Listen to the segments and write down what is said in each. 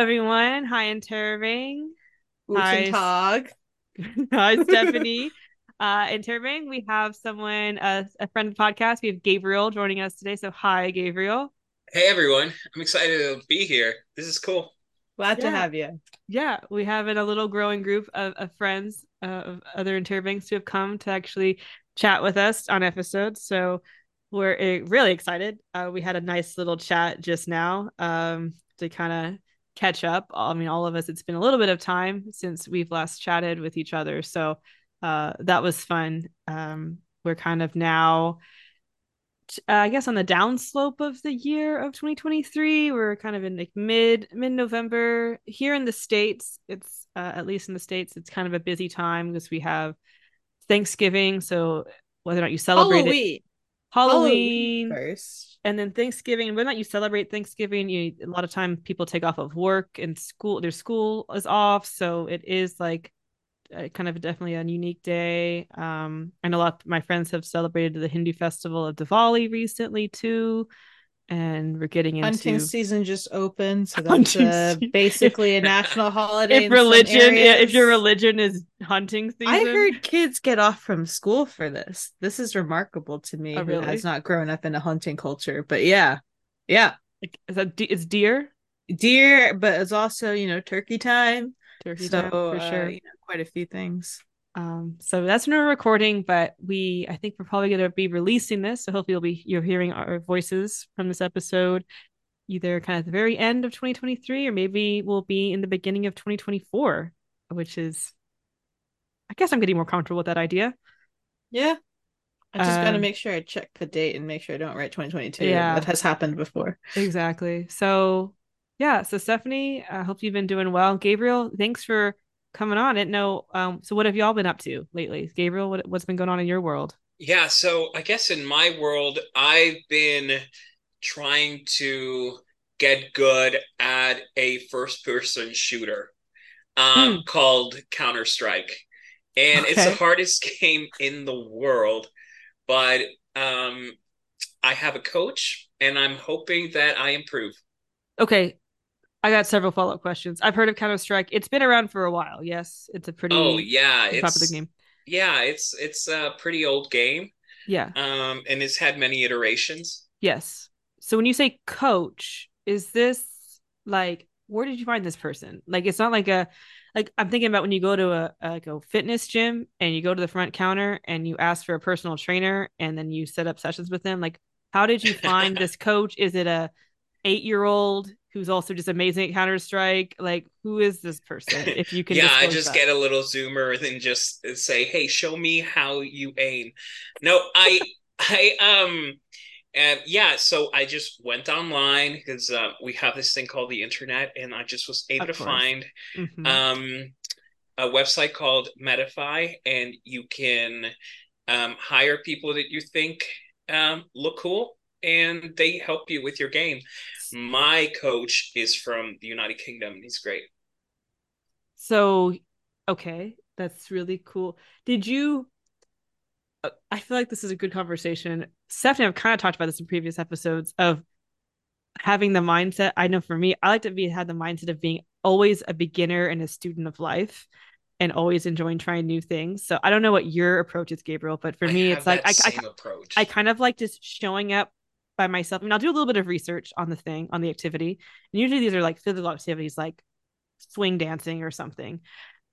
Hello, everyone. Hi, Interrobang. Hi, Guten Tag. hi, Stephanie. Uh, Interrobang, we have someone, uh, a friend of the podcast. We have Gabriel joining us today. So, hi, Gabriel. Hey everyone, I'm excited to be here. This is cool. Glad to have you. Yeah, we have in a little growing group of, of friends, uh, of other Interrobangs who have come to actually chat with us on episodes. So, we're uh, really excited. Uh, we had a nice little chat just now um, to kind of catch up. I mean, all of us, it's been a little bit of time since we've last chatted with each other. So uh, that was fun. Um, we're kind of now, uh, I guess, on the downslope of the year of 2023. We're kind of in like mid mid November here in the states. It's uh, at least in the states, it's kind of a busy time because we have Thanksgiving. So whether or not you celebrate it, Halloween. Halloween, first. and then Thanksgiving. Whether or not you celebrate Thanksgiving, you a lot of time people take off of work and school. Their school is off, so it is like uh, kind of definitely a unique day. Um, know a lot of my friends have celebrated the Hindu festival of Diwali recently too, and we're getting into Hunting season just opened, so that's uh, basically a national holiday. if religion, yeah, if your religion is hunting season. I heard kids get off from school for this. This is remarkable to me, Oh, who really? has not grown up in a hunting culture. But yeah, yeah, is that de- it's deer, deer, but it's also you know turkey time. turkey so time for uh, sure. you know, quite a few things. Um, so that's when we're recording, but we I think we're probably gonna be releasing this. So hopefully you'll be you're hearing our voices from this episode either kind of at the very end of 2023 or maybe we'll be in the beginning of 2024, which is I guess I'm getting more comfortable with that idea. Yeah. I just gotta Um, make sure I check the date and make sure I don't write 2022. Yeah. That has happened before. Exactly. So yeah, so Stephanie, I hope you've been doing well. Gabriel, thanks for coming on. I didn't know um so what have y'all been up to lately? Gabriel, what what's been going on in your world? Yeah, so I guess in my world, I've been trying to get good at a first person shooter um, Hmm. called Counter-Strike. And it's the hardest game in the world, but um, I have a coach and I'm hoping that I improve. Okay, I got several follow-up questions. I've heard of Counter-Strike. It's been around for a while. Yes, it's a pretty Oh, yeah, popular it's game. yeah, it's it's a pretty old game. Yeah. Um, and it's had many iterations. Yes. So when you say coach, is this like where did you find this person? Like it's not like a like I'm thinking about when you go to a, a like a fitness gym and you go to the front counter and you ask for a personal trainer and then you set up sessions with them. Like how did you find this coach? Is it a 8-year-old who's also just amazing at Counter-Strike? Like who is this person? If you can yeah, I just that. get a little zoomer and then just say, "Hey, show me how you aim." No, I, I, um, and yeah, so I just went online because uh, we have this thing called the internet, and I just was able to find Mhm. um a website called Metafy, and you can um hire people that you think um look cool, and they help you with your game. My coach is from the United Kingdom, and he's great. So, okay, that's really cool. Did you? uh, I feel like this is a good conversation. Stephanie, I've kind of talked about this in previous episodes of having the mindset. I know for me, I like to be had the mindset of being always a beginner and a student of life, and always enjoying trying new things. So I don't know what your approach is, Gabriel, but for I me, it's like I, I. I kind of like just showing up by myself. I mean, I'll do a little bit of research on the thing, on the activity. And usually these are like physical activities like swing dancing or something.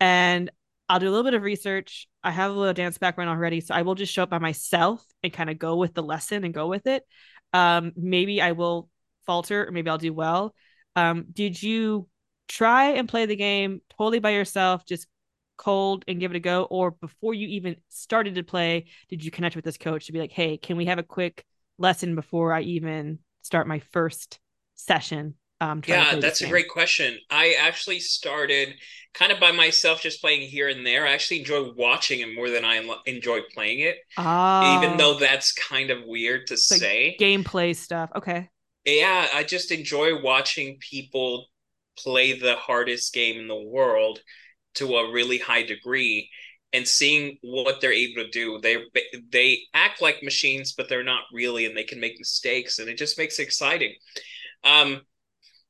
And I'll do a little bit of research. I have a little dance background already. So I will just show up by myself and kind of go with the lesson and go with it. Um, maybe I will falter or maybe I'll do well. Um, did you try and play the game totally by yourself, just cold and give it a go? Or before you even started to play, did you connect with this coach to be like, hey, can we have a quick lesson before I even start my first session? Um, Yeah, that's a great question. I actually started kind of by myself, just playing here and there. I actually enjoy watching it more than I enjoy playing it, Oh, even though that's kind of weird to like say. gameplay stuff. Okay. Yeah, I just enjoy watching people play the hardest game in the world to a really high degree and seeing what they're able to do. They they act like machines, but they're not really, and they can make mistakes, and it just makes it exciting. Um,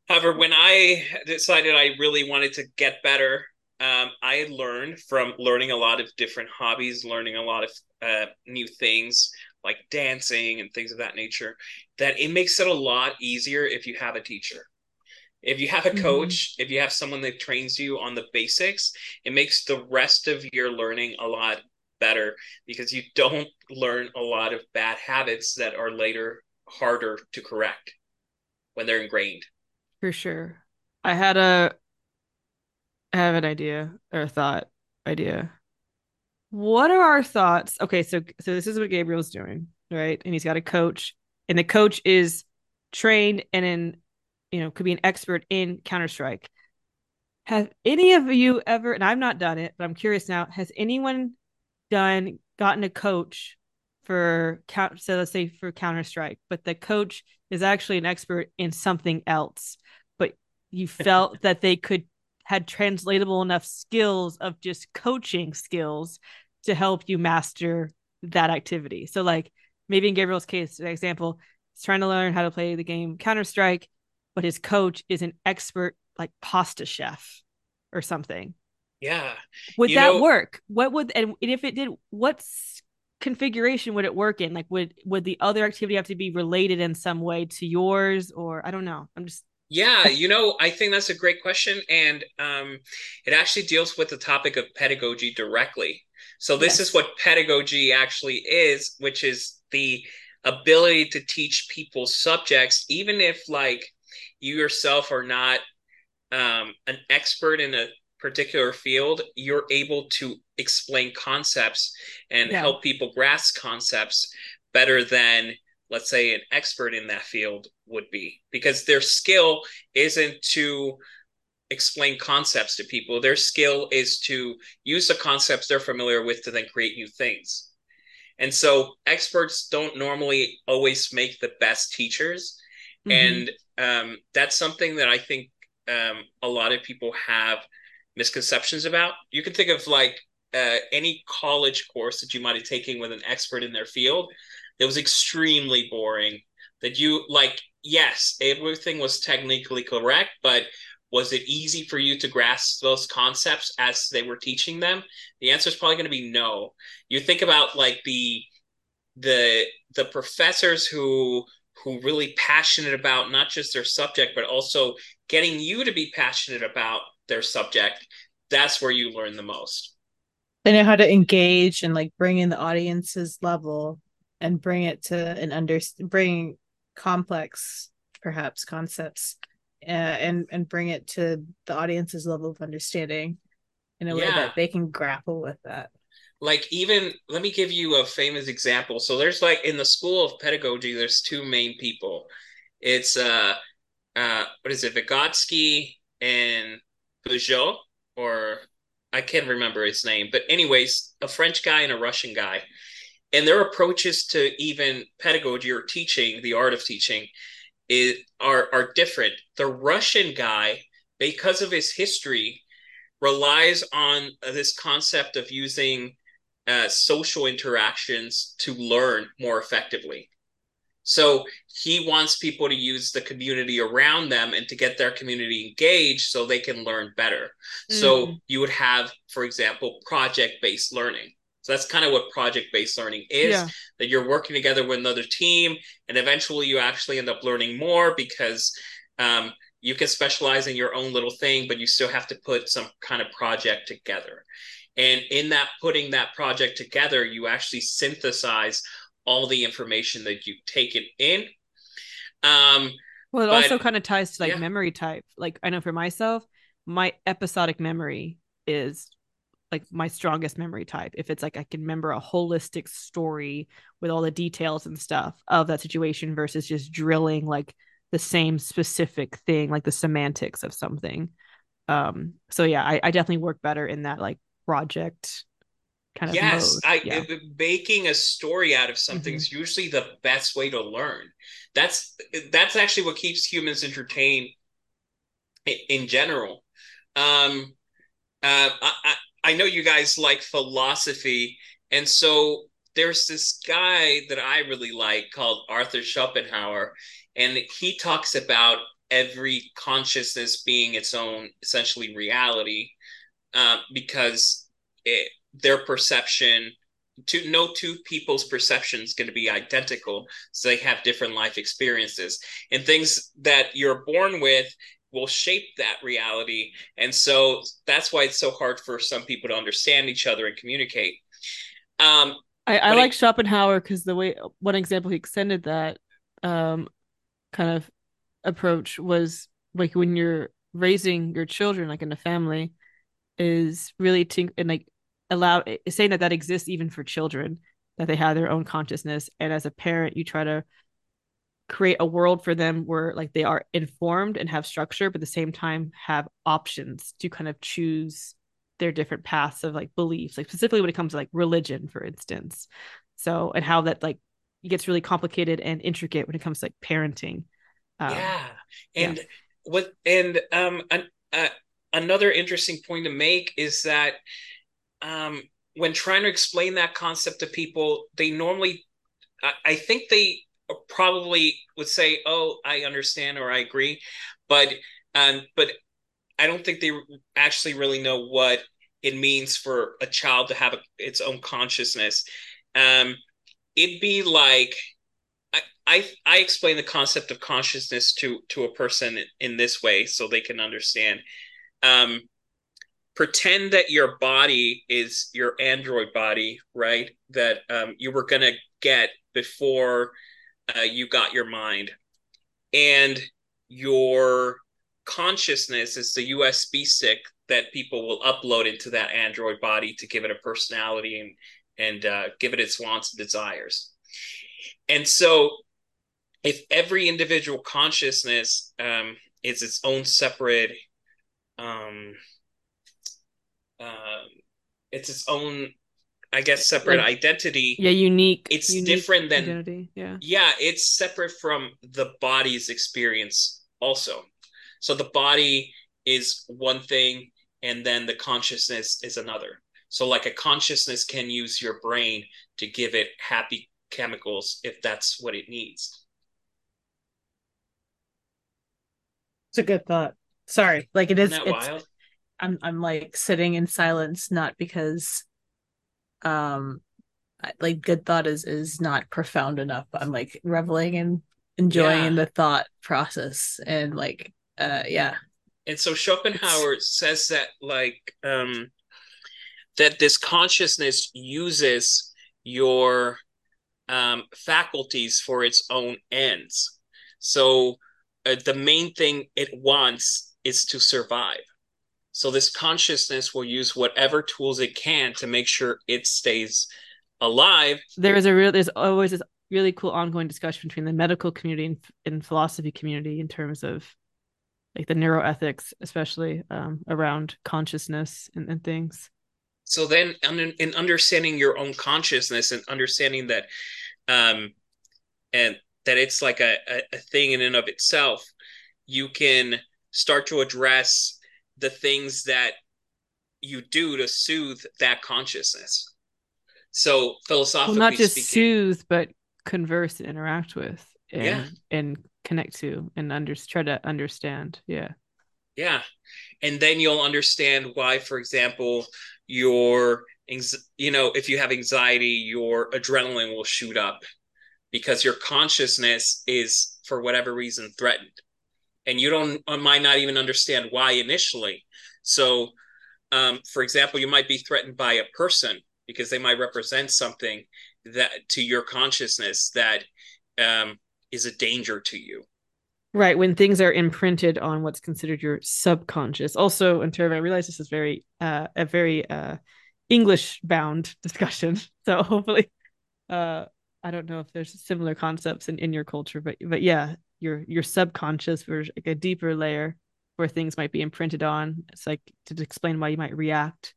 However, when I decided I really wanted to get better, um, I learned from learning a lot of different hobbies, learning a lot of uh, new things like dancing and things of that nature, that it makes it a lot easier if you have a teacher. If you have a coach, mm-hmm. if you have someone that trains you on the basics, it makes the rest of your learning a lot better because you don't learn a lot of bad habits that are later harder to correct when they're ingrained. For sure. I had a I have an idea or a thought idea. What are our thoughts? Okay, so so this is what Gabriel's doing, right? And he's got a coach, and the coach is trained and in you know could be an expert in Counter Strike. Have any of you ever? And I've not done it, but I'm curious now. Has anyone done gotten a coach for count? So let's say for Counter Strike, but the coach is actually an expert in something else, but you felt that they could had translatable enough skills of just coaching skills to help you master that activity. So like maybe in Gabriel's case, an example, he's trying to learn how to play the game Counter Strike, but his coach is an expert like pasta chef or something. Yeah. Would you that know, work? What would and if it did, what configuration would it work in? Like would would the other activity have to be related in some way to yours or I don't know. I'm just yeah, you know, I think that's a great question. And um, it actually deals with the topic of pedagogy directly. So, this yes. is what pedagogy actually is, which is the ability to teach people subjects, even if, like, you yourself are not um, an expert in a particular field, you're able to explain concepts and yeah. help people grasp concepts better than let's say an expert in that field would be because their skill isn't to explain concepts to people their skill is to use the concepts they're familiar with to then create new things and so experts don't normally always make the best teachers mm-hmm. and um, that's something that i think um, a lot of people have misconceptions about you can think of like uh, any college course that you might have taken with an expert in their field it was extremely boring. That you like, yes, everything was technically correct, but was it easy for you to grasp those concepts as they were teaching them? The answer is probably going to be no. You think about like the the the professors who who really passionate about not just their subject but also getting you to be passionate about their subject that's where you learn the most they know how to engage and like bring in the audience's level and bring it to an under bring complex perhaps concepts uh, and and bring it to the audience's level of understanding in a yeah. way that they can grapple with that like even let me give you a famous example. So there's like in the school of pedagogy there's two main people. It's uh uh what is it vygotsky and Piaget or i can't remember his name. But anyways a french guy and a russian guy. And their approaches to even pedagogy or teaching the art of teaching is are are different. The russian guy because of his history relies on this concept of using uh, social interactions to learn more effectively so he wants people to use the community around them and to get their community engaged so they can learn better mm. so you would have for example project based learning so that's kind of what project based learning is yeah. that you're working together with another team and eventually you actually end up learning more because um, you can specialize in your own little thing, but you still have to put some kind of project together. And in that putting that project together, you actually synthesize all the information that you've taken in. Um, well, it but, also kind of ties to like yeah. memory type. Like I know for myself, my episodic memory is like my strongest memory type if it's like i can remember a holistic story with all the details and stuff of that situation versus just drilling like the same specific thing like the semantics of something um so yeah i, I definitely work better in that like project kind of yes mode. i yeah. making a story out of something mm-hmm. is usually the best way to learn that's that's actually what keeps humans entertained in, in general um uh, I, I know you guys like philosophy, and so there's this guy that I really like called Arthur Schopenhauer, and he talks about every consciousness being its own essentially reality uh, because it, their perception to no two people's perception is going to be identical so they have different life experiences. And things that you're born with will shape that reality and so that's why it's so hard for some people to understand each other and communicate. Um i, I like it, schopenhauer because the way one example he extended that um kind of approach was like when you're raising your children like in a family is really to and like allow saying that that exists even for children that they have their own consciousness. And as a parent you try to create a world for them where like they are informed and have structure but at the same time have options to kind of choose their different paths of like beliefs like specifically when it comes to like religion for instance. So and how that like gets really complicated and intricate when it comes to like parenting. Um, yeah. and yeah. what and um an, uh, another interesting point to make is that um, when trying to explain that concept to people, they normally, I, I think they probably would say, "Oh, I understand" or "I agree," but um, but I don't think they actually really know what it means for a child to have a, its own consciousness. Um, it'd be like I, I I explain the concept of consciousness to to a person in, in this way so they can understand. Um, pretend that your body is your android body right? That um, you were going to get before uh, you got your mind. And your consciousness is the usb stick that people will upload into that android body to give it a personality and and uh, give it its wants and desires. And so if every individual consciousness um, is its own separate um, um, it's its own I guess separate like, identity. Yeah, unique. It's unique different than identity. Yeah. Yeah, it's separate from the body's experience also. So the body is one thing and then the consciousness is another. So like a consciousness can use your brain to give it happy chemicals if that's what it needs. It's a good thought. Sorry, like it is. It's, wild? I'm I'm like sitting in silence, not because um like good thought is is not profound enough. I'm like reveling and enjoying yeah. the thought process and like uh yeah. And so Schopenhauer it's... says that like um that this consciousness uses your um faculties for its own ends. So uh, the main thing it wants is to survive so this consciousness will use whatever tools it can to make sure it stays alive. There is a real there's always this really cool ongoing discussion between the medical community and, and philosophy community in terms of like the neuroethics, especially um, around consciousness and, and things. So then, in understanding your own consciousness and understanding that, um, and that it's like a, a thing in and of itself, you can start to address the things that you do to soothe that consciousness. So philosophically, well, not just speaking, soothe, but converse and interact with, and yeah. and connect to, and under try to understand. Yeah, yeah, and then you'll understand why, for example, your you know if you have anxiety, your adrenaline will shoot up because your consciousness is for whatever reason threatened and you don't uh, might not even understand why initially. So, um, for example, you might be threatened by a person because they might represent something that to your consciousness that um, is a danger to you. Right when things are imprinted on what's considered your subconscious. Also, in terms, I realize this is very uh, a very uh, English bound discussion. So hopefully, uh, I don't know if there's similar concepts in in your culture, but but yeah, your your subconscious or like a deeper layer where things might be imprinted on. It's like to explain why you might react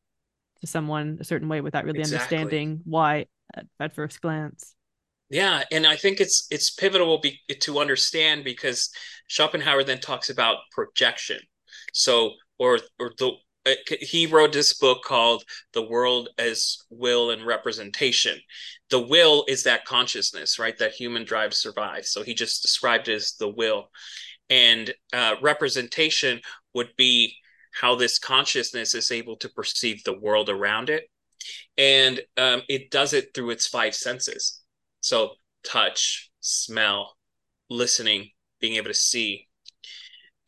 to someone a certain way without really exactly. understanding why at, at, first glance. Yeah, and I think it's it's pivotal be, to understand because Schopenhauer then talks about projection. So, or or the he wrote this book called The World as Will and Representation. The will is that consciousness, right? That human drive survives So he just described it as the will. and uh, representation would be how this consciousness is able to perceive the world around it and um, it does it through its five senses so touch smell listening being able to see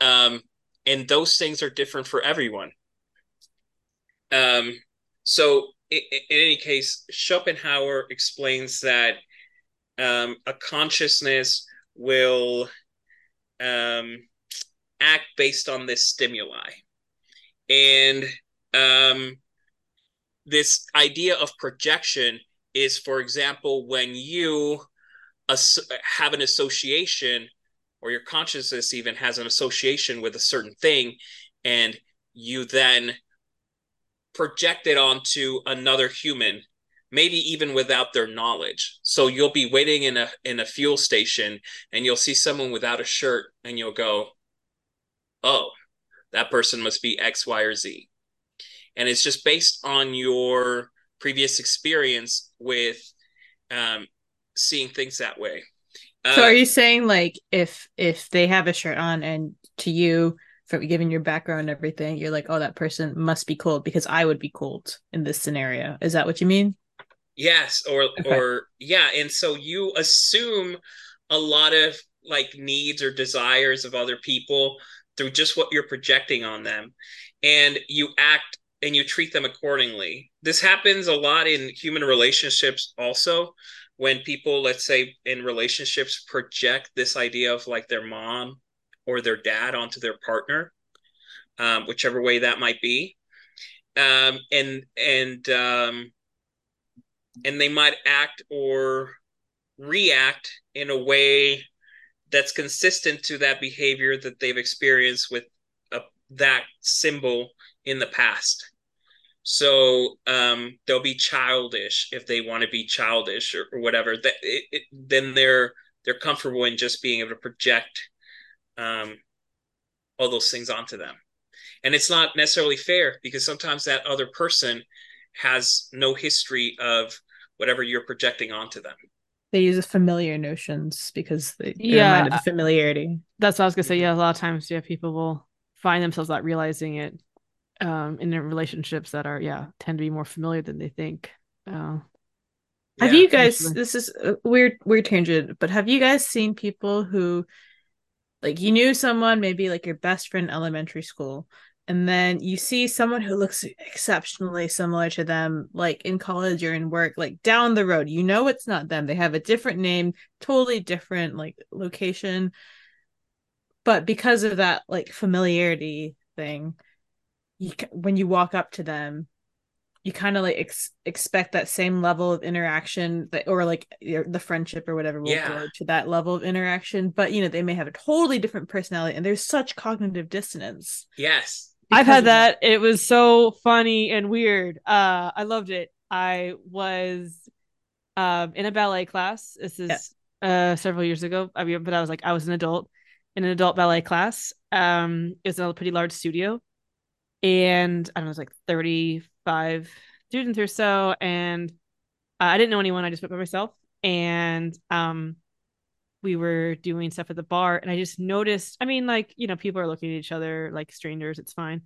um, and those things are different for everyone um, so in, in any case schopenhauer explains that um, a consciousness will um, act based on this stimuli. And um, this idea of projection is, for example, when you have an association or your consciousness even has an association with a certain thing, and you then project it onto another human maybe even without their knowledge. So you'll be waiting in a in a fuel station and you'll see someone without a shirt and you'll go, "Oh, that person must be X, Y, or Z." And it's just based on your previous experience with um, seeing things that way. Uh, so are you saying like if if they have a shirt on and to you from given your background and everything, you're like, oh, that person must be cold because I would be cold in this scenario. Is that what you mean? Yes, or okay. or yeah, and so you assume a lot of like needs or desires of other people through just what you're projecting on them and you act and you treat them accordingly. This happens a lot in human relationships also when people let's say in relationships project this idea of like their mom or their dad onto their partner um, whichever way that might be um, and and um, and they might act or react in a way that's consistent to that behavior that they've experienced with a, that symbol in the past. So um, they'll be childish if they want to be childish or, or whatever. That it, it, then they're they're comfortable in just being able to project um, all those things onto them, and it's not necessarily fair because sometimes that other person has no history of whatever you're projecting onto them. They use familiar notions because they yeah of familiarity. That's what I was gonna say. Yeah, a lot of times, yeah, people will find themselves not realizing it um, in their relationships that are yeah tend to be more familiar than they think. Uh, have you guys? This is a weird, weird tangent, but have you guys seen people who, like, you knew someone, maybe like your best friend elementary school, and then you see someone who looks exceptionally similar to them like in college or in work like down the road. You know it's not them. They have a different name totally different like location. But because of that like familiarity thing you when you walk up to them you kind of like ex- expect that same level of interaction that or like the friendship or whatever will yeah. go to that level of interaction but you know they may have a totally different personality and there's such cognitive dissonance yes I've had that. It was so funny and weird. Uh, I loved it. I was um in a ballet class. This is yeah. uh several years ago. I mean, but I was like, I was an adult in an adult ballet class. Um, it was in a pretty large studio, and I don't know, it was like 35 students or so, and uh, I didn't know anyone. I just went by myself, and um, we were doing stuff at the bar and I just noticed, I mean, like, you know, people are looking at each other like strangers, it's fine.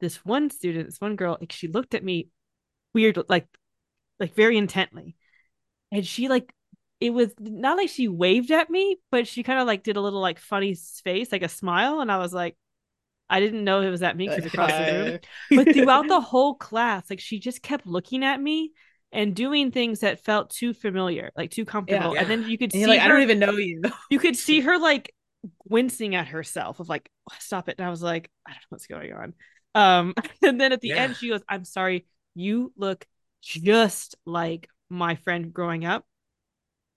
This one student, this one girl, like she looked at me weird, like like very intently. And she like it was not like she waved at me, but she kind of like did a little like funny face, like a smile. And I was like, I didn't know it was that me because across the room. But throughout the whole class, like she just kept looking at me and doing things that felt too familiar, like too comfortable. Yeah. And then you could and see like, her, I don't even know you. you could see her like wincing at herself of like, oh, stop it. And I was like, I don't know what's going on. Um, and then at the yeah. end, she goes, I'm sorry, you look just like my friend growing up,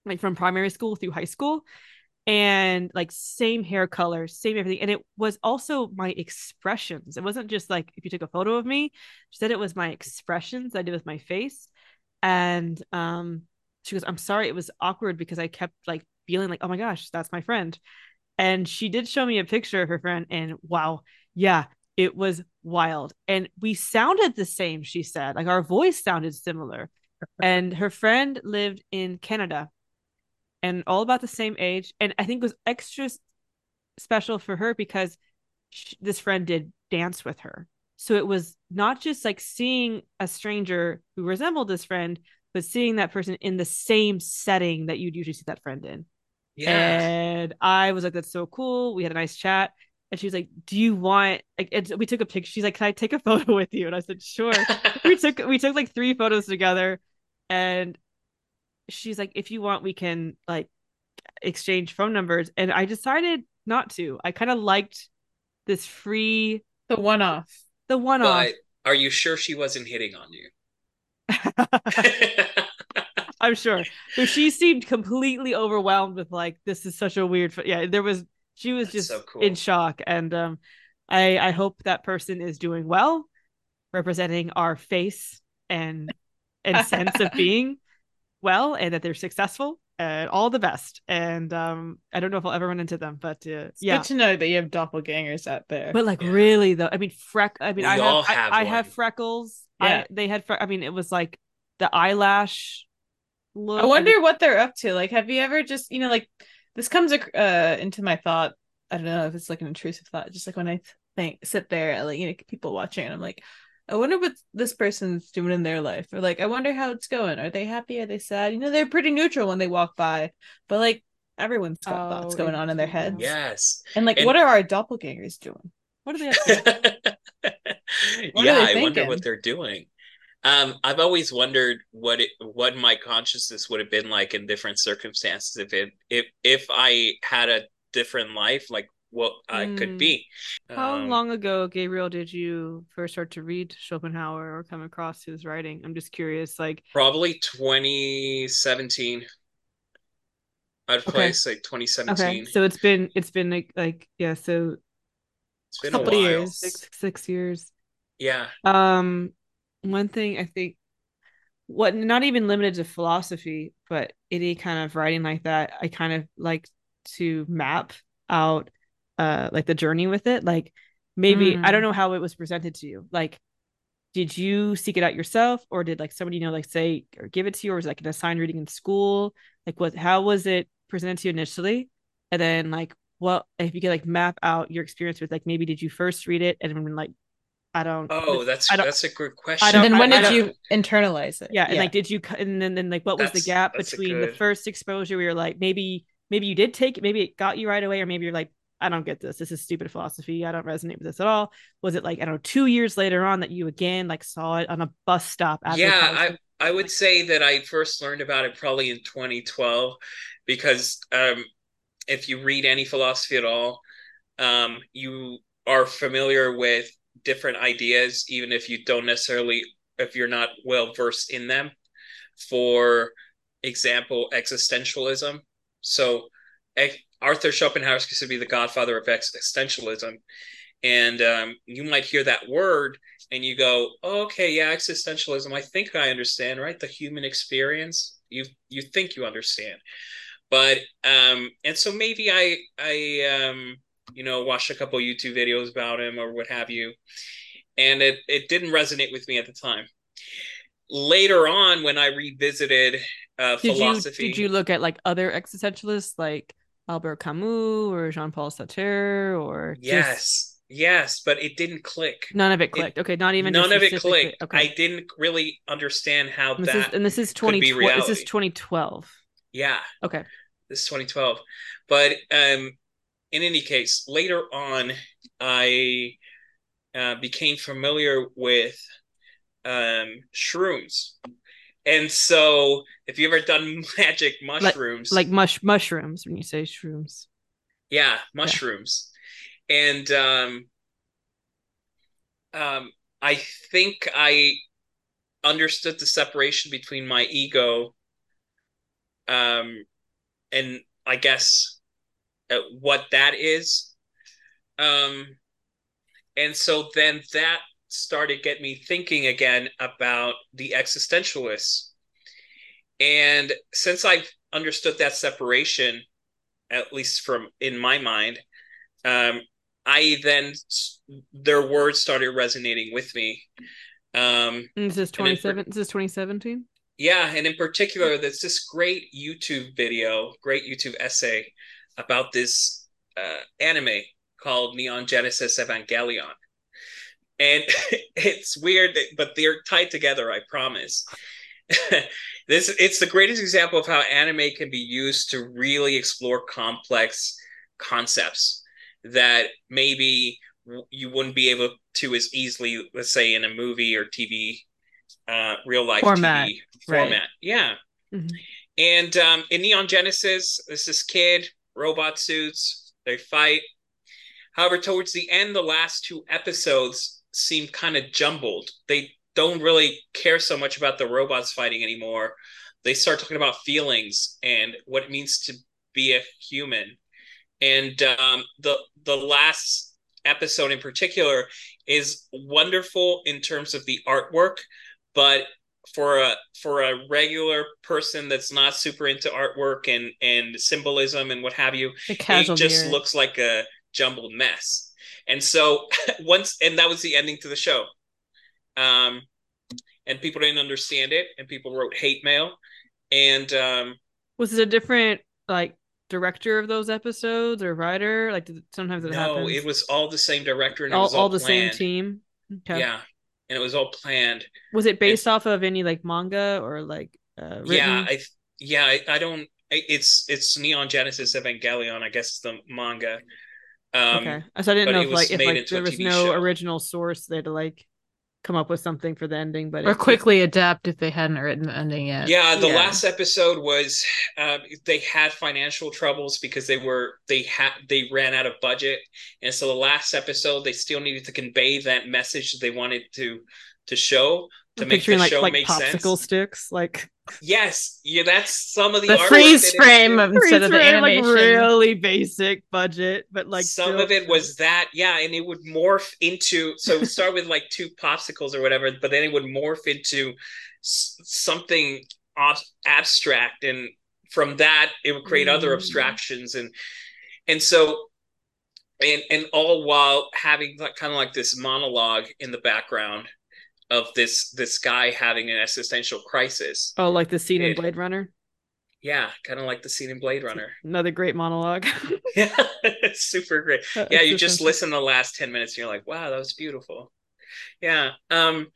like from primary school through high school. And like same hair color, same everything. And it was also my expressions. It wasn't just like if you took a photo of me, she said it was my expressions I did with my face and um she goes i'm sorry it was awkward because i kept like feeling like oh my gosh that's my friend and she did show me a picture of her friend and wow yeah it was wild and we sounded the same she said like our voice sounded similar and her friend lived in canada and all about the same age and i think it was extra special for her because she, this friend did dance with her. So it was not just like seeing a stranger who resembled this friend, but seeing that person in the same setting that you'd usually see that friend in. Yeah. And I was like, that's so cool. We had a nice chat. And she was like, "Do you want?" Like, and we took a picture. She's like, "Can I take a photo with you?" And I said, "Sure." we took we took like three photos together, and she's like, "If you want, we can like exchange phone numbers." And I decided not to. I kind of liked this free, The one off. the one off. but are you sure she wasn't hitting on you? I'm sure. So she seemed completely overwhelmed with like, this is such a weird. pho- Yeah, there was. She was That's just so cool. in shock, and um, I I hope that person is doing well, representing our face and and sense of being well, and that they're successful and all the best. And um, I don't know if I'll ever run into them, but uh, It's yeah. good to know that you have doppelgangers out there. But like Yeah. really though, I mean freck. I mean We I have, have I, I have freckles. Yeah. I they had. Fre- I mean it was like the eyelash look. I wonder mean- what they're up to. Like, have you ever just, you know, like this comes uh into my thought. I don't know if it's like an intrusive thought. Just like when I think sit there, like you know, people watching, and I'm like, I wonder what this person's doing in their life, or like, I wonder how it's going. Are they happy? Are they sad? You know, they're pretty neutral when they walk by, but like everyone's got Oh, thoughts going on in their heads. yes. And like, And- what are our doppelgangers doing? What are they up to? What are yeah, they I wonder what they're doing. Um, I've always wondered what it what my consciousness would have been like in different circumstances if it if if I had a different life, like what I Mm. could be. How Um, long ago, Gabriel, did you first start to read Schopenhauer or come across his writing? I'm just curious. Like, Probably 2017. I'd Okay. place like okay, 2017. so it's been it's been like like yeah, so it's been a couple while. years. six six years. Yeah. Um, one thing I think, what not even limited to philosophy, but any kind of writing like that, I kind of like to map out, uh, like the journey with it. Like maybe I Mm. don't know how it was presented to you. Like, did you seek it out yourself, or did like somebody you know like say or give it to you, or was it like an assigned reading in school? Like, what? How was it presented to you initially, and then like what if you could like map out your experience with like maybe did you first read it and then like I don't Oh, that's I don't- that's a good question. I And don't- then when I did don't- you internalize it? yeah, and like did you and then, then like what was the gap that's a between the first exposure where you're like maybe maybe you did take it maybe it got you right away or maybe you're like i don't get this this is stupid philosophy i don't resonate with this at all was it like i don't know two years later on that you again like saw it on a bus stop yeah. I I would say that I first learned about it probably in 2012 because um, if you read any philosophy at all, um, you are familiar with different ideas, even if you don't necessarily, if you're not well versed in them. For example, existentialism. So Arthur Schopenhauer is considered to be the godfather of existentialism. And um, you might hear that word and you go, oh, okay, yeah, existentialism. I think I understand, right? The human experience. You you think you understand, but um, and so maybe I I um, you know watched a couple YouTube videos about him or what have you, and it it didn't resonate with me at the time. Later on, when I revisited uh, did philosophy, you did you look at like other existentialists like albert camus or jean-paul sartre or just- yes, yes, but it didn't click. none of it clicked. Okay not even None of it clicked. okay. I didn't really understand how And this that. is, and this is 2012 this is 2012 yeah, okay. This is 2012 but um in any case later on i uh, became familiar with um shrooms and so if you've ever done magic mushrooms like mush mushrooms when you say shrooms. Yeah. mushrooms. And um um i think i understood the separation between my ego um and i guess uh, what that is. Um and so then that started get me thinking again about the existentialists. And since i've understood that separation at least from in my mind um i then their words started resonating with me. Um and this is And in 27 this is 2017 yeah, and in particular, there's this great YouTube video, great YouTube essay about this uh, anime called Neon Genesis Evangelion. And it's weird, but they're tied together, I promise. this it's the greatest example of how anime can be used to really explore complex concepts that maybe you wouldn't be able to as easily, let's say, in a movie or TV, uh, real life format. TV format. Right. Yeah. Mhm. And um, in Neon Genesis, this is kid, robot suits, they fight. However, towards the end, the last two episodes seem kind of jumbled. They don't really care so much about the robots fighting anymore. They start talking about feelings and what it means to be a human. And um, the the last episode in particular is wonderful in terms of the artwork, but for a for a regular person that's not super into artwork and and symbolism and what have you, it just viewer. looks like a jumbled mess. And so once and that was the ending to the show. Um and people didn't understand it and people wrote hate mail and um Was it a different like director of those episodes or writer? Like did, sometimes it no, happens. it was all the same director and it all, was all, all the same team. Okay. Yeah. And it was all planned. Was it based off of any like manga or like uh? Yeah, I yeah, I, I don't it's it's Neon Genesis Evangelion, I guess the manga. Um okay. So I didn't know if like if like there was no show. original source they had to like come up with something for the ending, but or it- quickly adapt if they hadn't written the ending yet. Yeah, the Yeah. last episode was um, they had financial troubles because they were they had they ran out of budget, and so the last episode they still needed to convey that message that they wanted to to show to I'm make the picturing like show like make popsicle sense. sticks, like Yes, yeah, that's some of the, The freeze frame of- Instead of the freeze frame, like animation. really basic budget, but like some still- of it was that yeah and it would morph into so it would start with like two popsicles or whatever but then it would morph into something ob- abstract and from that it would create other Mm. abstractions and and so and and all while having like kind of like this monologue in the background of this this guy having an existential crisis. Oh, like the scene in Blade Runner. yeah kind of like the scene in blade runner. Another great monologue. yeah it's super great. Yeah you just listen the last 10 minutes and you're like wow that was beautiful. Yeah um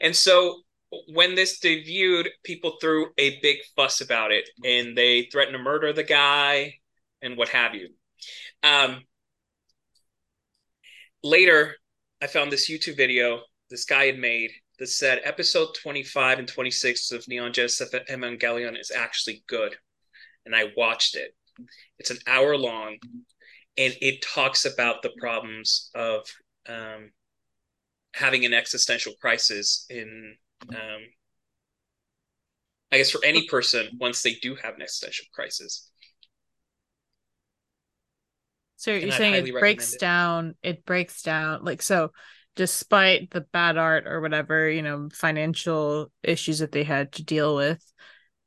and so when this debuted people threw a big fuss about it and they threatened to murder the guy and what have you. Um later i found this youtube video this guy had made that said episode 25 and 26 of neon genesis evangelion is actually good. And i watched it. It's an hour long and it talks about the problems of um, having an existential crisis in um, i guess for any person once they do have an existential crisis. So you're I'd saying it breaks it. down, it breaks down like so despite the bad art or whatever, you know, financial issues that they had to deal with,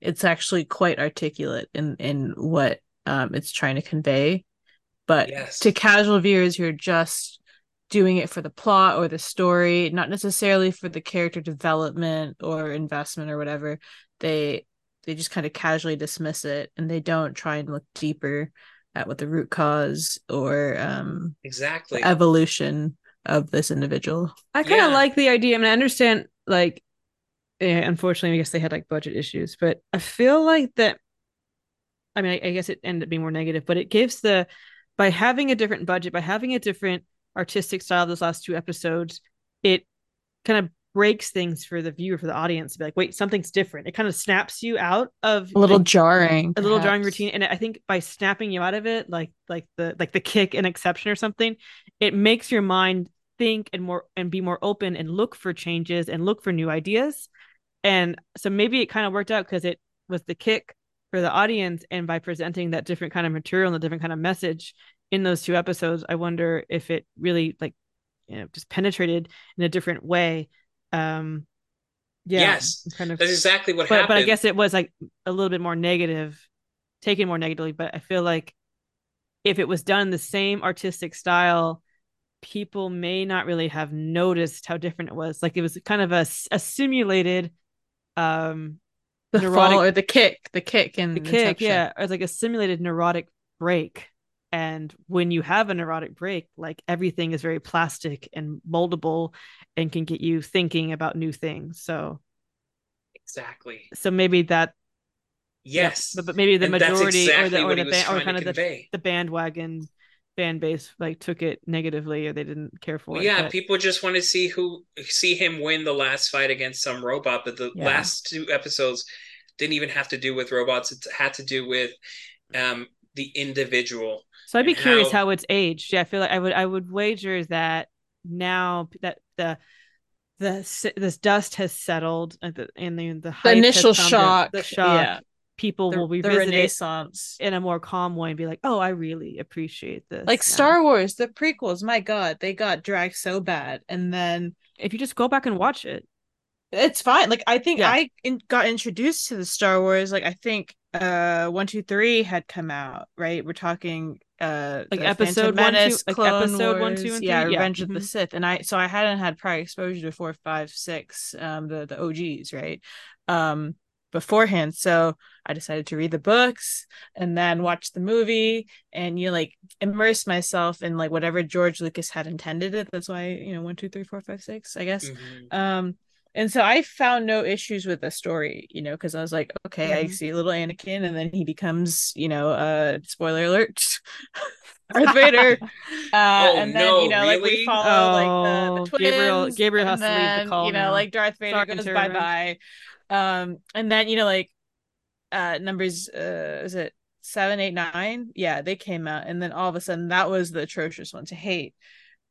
it's actually quite articulate in in what um it's trying to convey. But Yes. to casual viewers who are just doing it for the plot or the story, not necessarily for the character development or investment or whatever, they they just kind of casually dismiss it and they don't try and look deeper at what the root cause or um exactly evolution of this individual. I kind of Yeah. like the idea. I mean, I understand, like, yeah, unfortunately, I guess they had like budget issues, but I feel like that. I mean, I, I guess it ended up being more negative, but it gives the by having a different budget, by having a different artistic style. Those last two episodes, it kind of breaks things for the viewer, for the audience to be like, wait, something's different. It kind of snaps you out of A little the- jarring. a little jarring routine and i think by snapping you out of it like like the like the kick and Inception or something it makes your mind think and more and be more open and look for changes and look for new ideas. And so maybe it kind of worked out because it was the kick for the audience. And by presenting that different kind of material and a different kind of message in those two episodes i wonder if it really like you know just penetrated in a different way. Um yeah Yes, kind of that's exactly what but happened but I guess it was like a little bit more negative, taken more negatively. But I feel like if it was done in the same artistic style, people may not really have noticed how different it was. Like it was kind of a, a simulated, um, The neurotic- fall or the kick, the kick and the kick, yeah, or it's like a simulated neurotic break, and when you have a neurotic break like everything is very plastic and moldable and can get you thinking about new things. So exactly. so maybe that yes. Yeah, but, but maybe the And majority exactly or the or the ba- or kind of the, the bandwagon fan base like took it negatively or they didn't care for Well, it yeah, but- people just want to see who see him win the last fight against some robot, but the Yeah. last two episodes didn't even have to do with robots. It had to do with um the individual. So I'd be curious how- how it's aged. Yeah, I feel like I would I would wager that now that the the this dust has settled and the and the, the, The initial come down, shock. the shock, Yeah. People The, will the revisit it renaissance. in a more calm way and be like, oh, I really appreciate this. Like now." Star Wars, the prequels, my god, they got dragged so bad. And then If you just go back and watch it, it's fine. Like I think Yeah. I in, got introduced to the Star Wars. Like I think uh one, two, three had come out, right? We're talking uh Like episode Phantom one, two- Menace, like Clone episode one, two, and yeah, three? Yeah. Revenge of the Mhm. Sith. And I so I hadn't had prior exposure to four, five, six, um, the the OGs, right? Um beforehand. So I decided to read the books and then watch the movie and you know, like immerse myself in like whatever George Lucas had intended it. That's why, you know, one, two, three, four, five, six, I guess. Mhm. Um, and so I found no issues with the story, you know, because I was like, okay, I Mhm. see little Anakin, and then he becomes, you know, uh, spoiler alert, Darth Vader. Uh, Oh, and then no, you know, like really? we follow like the, Oh, the twins. Gabriel- Gabriel has to leave the call You know, now. like Darth Vader Talking goes bye bye. Um, and then you know, like uh numbers uh is it seven, eight, nine? Yeah, they came out, and then all of a sudden that was the atrocious one to hate.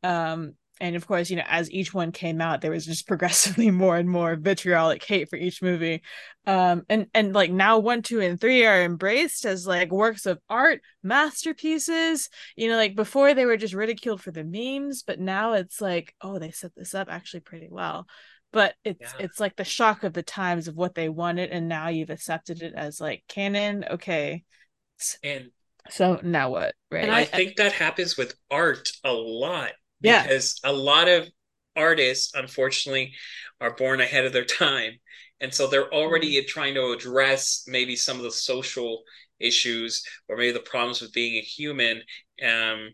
Um, and of course, you know, as each one came out, there was just progressively more and more vitriolic hate for each movie. Um, and and like now one, two, and three are embraced as like works of art, masterpieces. You know, like before they were just ridiculed for the memes, but now it's like, oh, they set this up actually pretty well. But it's Yeah. it's like the shock of the times of what they wanted, and now you've accepted it as like canon. Okay, And so now what? Right? And I, think that happens with art a lot. Yeah. Because a lot of artists, unfortunately, are born ahead of their time. And so they're already Mm-hmm. trying to address maybe some of the social issues or maybe the problems with being a human um,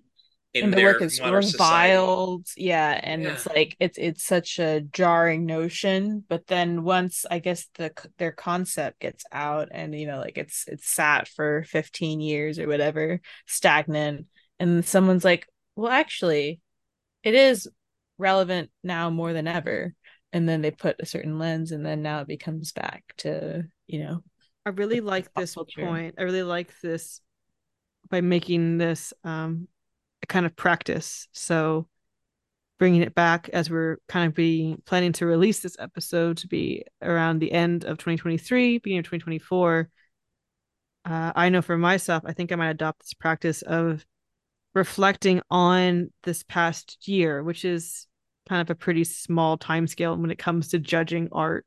in and the their work is modern society. reviled yeah and it's like it's it's such a jarring notion but then once i guess the their concept gets out and you know like it's it's sat for 15 years or whatever stagnant and someone's like well actually it is relevant now more than ever and then they put a certain lens and then now it becomes back to you know I really like this culture. point. I really like this by making this um a kind of practice. So bringing it back as we're kind of being planning to release this episode to be around the end of 2023, beginning of 2024. Uh, I know for myself, I think I might adopt this practice of reflecting on this past year, which is kind of a pretty small time scale when it comes to judging art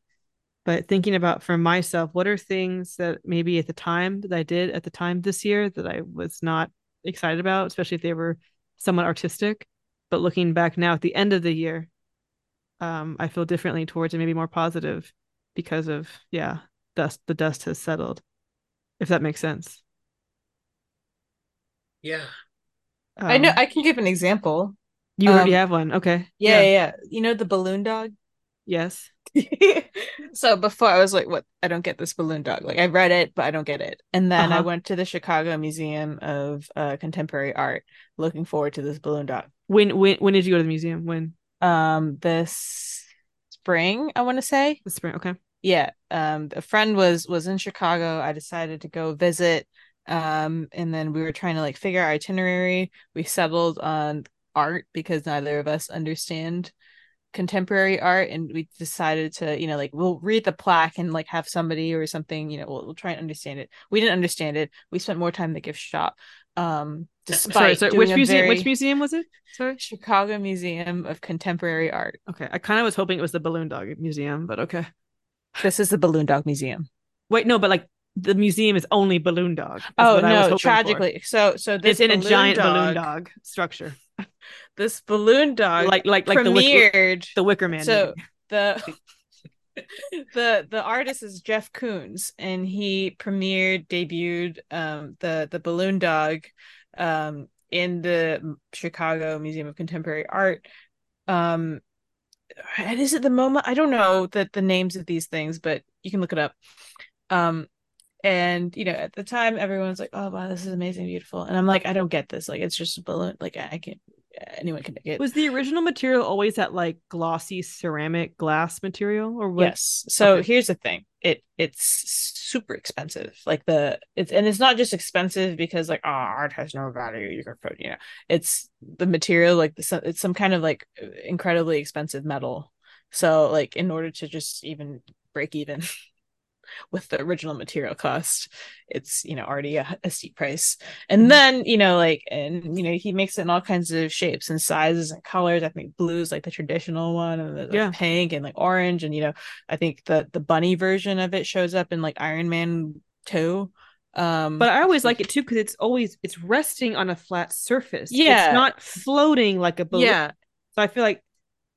but thinking about for myself what are things that maybe at the time that i did at the time this year that i was not excited about especially if they were somewhat artistic but looking back now at the end of the year um i feel differently towards it maybe more positive because of yeah dust the dust has settled if that makes sense. Yeah. i know Um, i can give an example. you already um, have one okay yeah, yeah yeah. You know the balloon dog? Yes so before I was like, what? I don't get this balloon dog. Like I read it, but I don't get it. And then I Uh-huh. went to the Chicago Museum of uh, Contemporary Art, looking forward to this balloon dog. when when when did you go to the museum when Um, this spring, I want to say. the spring okay Yeah. Um, a friend was was in Chicago. I decided to go visit. Um, and then we were trying to like figure out itinerary. We settled on art because neither of us understand contemporary art and we decided to you know like we'll read the plaque and like have somebody or something you know we'll, we'll try and understand it. We didn't understand it. We spent more time in the gift shop um despite sorry sorry which museum very- which museum was it? Sorry? Chicago museum of contemporary art. Okay i kind of was hoping it was the balloon dog museum but okay. This is the balloon dog museum. Wait, no, but like the museum is only balloon dog. oh what I was no hoping for. tragically. So so this it's in a giant dog, balloon dog structure, this balloon dog like like like the wick, premiered the Wicker Man. so movie. the the the artist is Jeff Koons and he premiered debuted um the the balloon dog um in the Chicago Museum of Contemporary Art. Um, and is it the MoMA? I don't know that the names of these things, but you can look it up. Um, and you know, at the time, everyone's like, "Oh wow, this is amazing, beautiful," and I'm like, "I don't get this. Like, it's just a balloon. Like, I can't anyone can make it. Was the original material always that like glossy ceramic glass material or what? Yes. So okay. here's the thing. It it's super expensive. Like the it's and it's not just expensive because like oh art has no value. You can put you know it's the material like the it's some kind of like incredibly expensive metal. So like in order to just even break even with the original material cost it's you know already a, a steep price. And mm-hmm. then you know like and you know he makes it in all kinds of shapes and sizes and colors. I think blues like the traditional one and the, yeah. pink and like orange. And you know i think the the bunny version of it shows up in like iron man 2 um but i always like it too because it's always it's resting on a flat surface. Yeah. it's not floating like a balloon. Yeah. So i feel like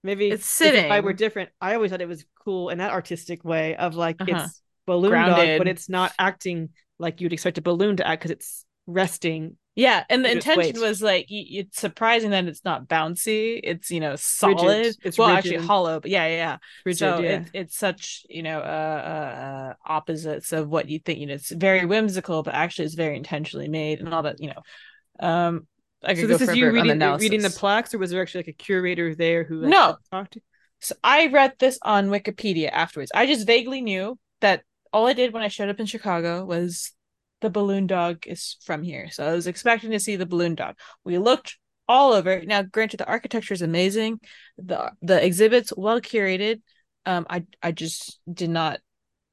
maybe it's sitting if i were different i always thought it was cool in that artistic way of like uh-huh. it's balloon Grounded. dog, but it's not acting like you'd expect a balloon to act because it's resting. Yeah, and the intention was like it's surprising that it's not bouncy. It's you know solid. Rigid. It's well, rigid. actually hollow, but yeah, yeah, yeah. Rigid, so yeah. It, it's such you know uh, uh, uh, opposites of what you think. You know, it's very whimsical, but actually it's very intentionally made and all that. You know, um, I so this is you reading the, reading the plaques, or was there actually like a curator there who like, no talked to? So I read this on Wikipedia afterwards. I just vaguely knew that all I did when I showed up in Chicago was the balloon dog is from here. So I was expecting to see the balloon dog. We looked all over. Now, granted, the architecture is amazing. The the exhibits well curated. Um, I I just did not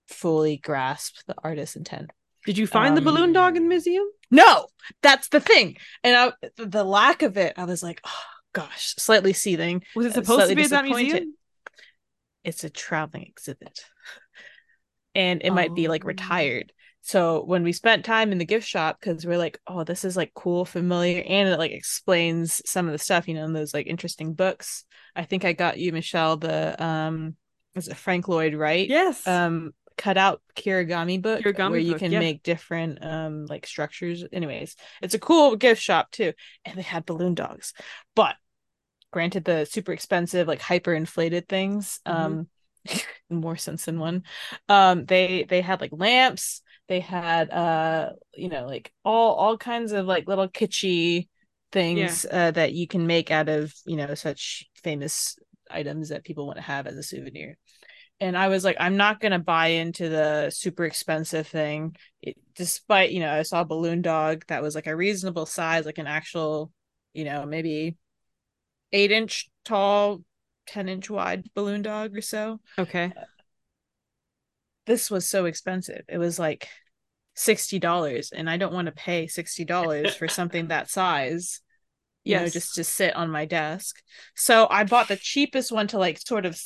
fully grasp the artist's intent. Did you find um, the balloon dog in the museum? No, that's the thing. And I, the lack of it, I was like, oh gosh, slightly seething. Was it supposed to be at that museum? It's a traveling exhibit and it oh. might be like oh. retired. So when we spent time in the gift shop, because we're like, oh, this is like cool, familiar, and it like explains some of the stuff, you know, in those like interesting books. I think I got you, Michelle, the um was it Frank Lloyd Wright? Yes. Um cut out Kirigami book Kirigami where you book, can yeah. make different um like structures. Anyways, it's a cool gift shop too. And they had balloon dogs. But granted the super expensive, like hyper inflated things. Mm-hmm. Um more sense than one. Um they they had like lamps they had uh you know like all all kinds of like little kitschy things yeah. uh, that you can make out of you know such famous items that people want to have as a souvenir. And i was like i'm not going to buy into the super expensive thing. It, despite you know i saw a balloon dog that was like a reasonable size like an actual you know maybe eight inch tall 10 inch wide balloon dog or so. Okay. Uh, this was so expensive. It was like $60 and I don't want to pay $60 for something that size. You yes. know, just to sit on my desk. So I bought the cheapest one to like sort of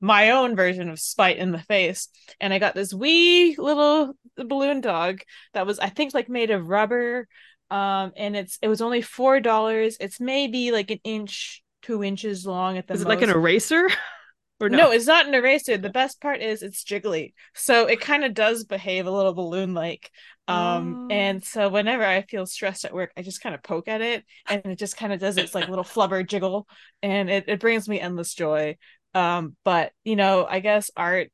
my own version of spite in the face and i got this wee little balloon dog that was i think like made of rubber um and it's it was only four dollars it's maybe like an inch two inches long at the Is most. it like an eraser? or no? no, it's not an eraser. The best part is it's jiggly. So it kind of does behave a little balloon like. Um, oh. and so whenever I feel stressed at work, I just kind of poke at it and it just kind of does its like little flubber jiggle and it, it brings me endless joy. Um, but you know, I guess art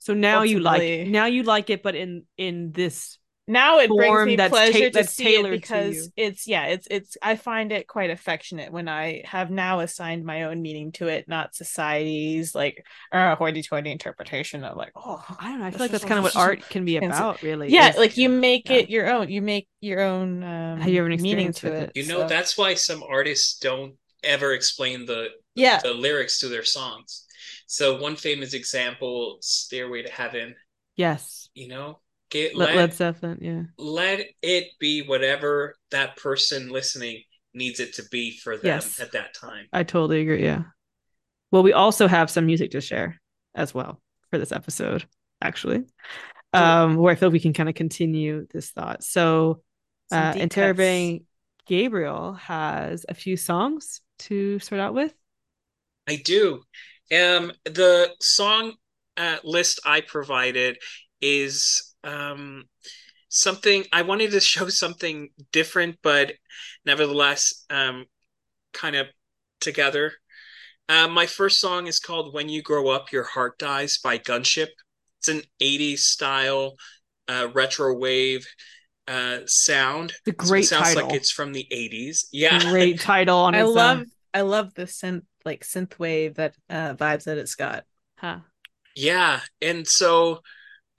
so now you like it. now you like it, but in in this now it brings me pleasure ta- to see it because it's yeah it's it's i find it quite affectionate when i have now assigned my own meaning to it not society's like uh, hoity-toity interpretation of like oh i don't know i feel like that's kind of what art can be about really yeah like you make yeah. it your own you make your own um you have an meaning to it, you know so. that's why some artists don't ever explain the yeah. the lyrics to their songs. So one famous example stairway to heaven. Yes. You know Get, let, Led Zeppelin, yeah. Let it be whatever that person listening needs it to be for them yes. at that time. I totally agree. Yeah. Well, we also have some music to share as well for this episode, actually, um, where I feel we can kind of continue this thought. So, uh, Interrobang Gabriel has a few songs to start out with. I do. Um, the song uh, list I provided is um, something I wanted to show something different, but nevertheless, um, kind of together. Uh, my first song is called "When You Grow Up, Your Heart Dies" by Gunship. It's an '80s style uh, retro wave uh, sound. The great so it sounds title. like it's from the '80s. Yeah, Great title on I love own. I love the synth like synth wave that uh vibes that it's got. Huh. Yeah, and so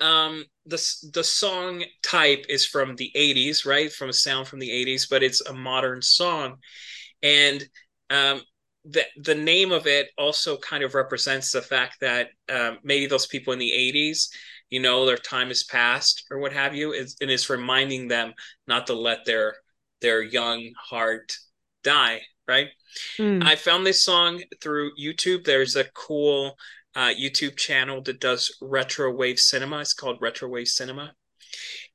um the the song type is from the 80s, right? From a sound from the 80s, but it's a modern song. And um the the name of it also kind of represents the fact that um, maybe those people in the 80s, you know, their time has passed or what have you, is, and it's reminding them not to let their their young heart die, right? Mm. I found this song through YouTube. There's a cool uh, YouTube channel that does retro wave cinema. It's called Retro Wave Cinema.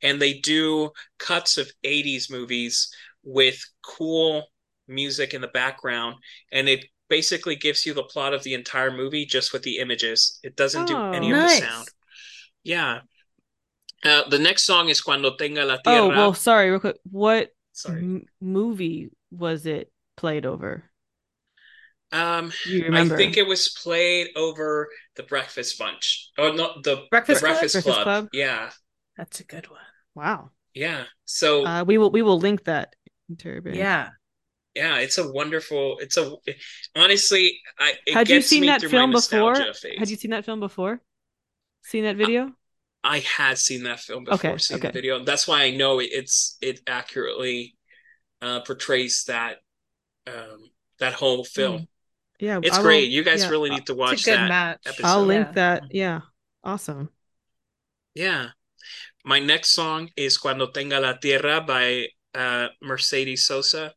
And they do cuts of 80s movies with cool music in the background. And it basically gives you the plot of the entire movie just with the images. It doesn't do Oh. any of the sound. Yeah. Uh, the next song is Cuando Tenga la Tierra. Oh well, sorry, real quick. What Sorry. m- movie was it played over? Um, you remember? I think it was played over the Breakfast Bunch. Oh no, the Breakfast the Club? Breakfast, Breakfast Club. Club? Yeah, That's a good one. wow. yeah. So Uh, we will we will link that. in Yeah. yeah, it's a wonderful. It's a honestly, I it Had you seen me that film before? phase. Had you seen that film before? Seen that video? I had seen that film before, Okay, seen okay. the video. That's why I know it, it's it accurately uh, portrays that um, that whole film. Yeah, It's will- great. You guys yeah, really need to watch it's a good that. match. episode. I'll link Yeah. that. Yeah, awesome. Yeah. My next song is Cuando Tenga la Tierra by uh, Mercedes Sosa.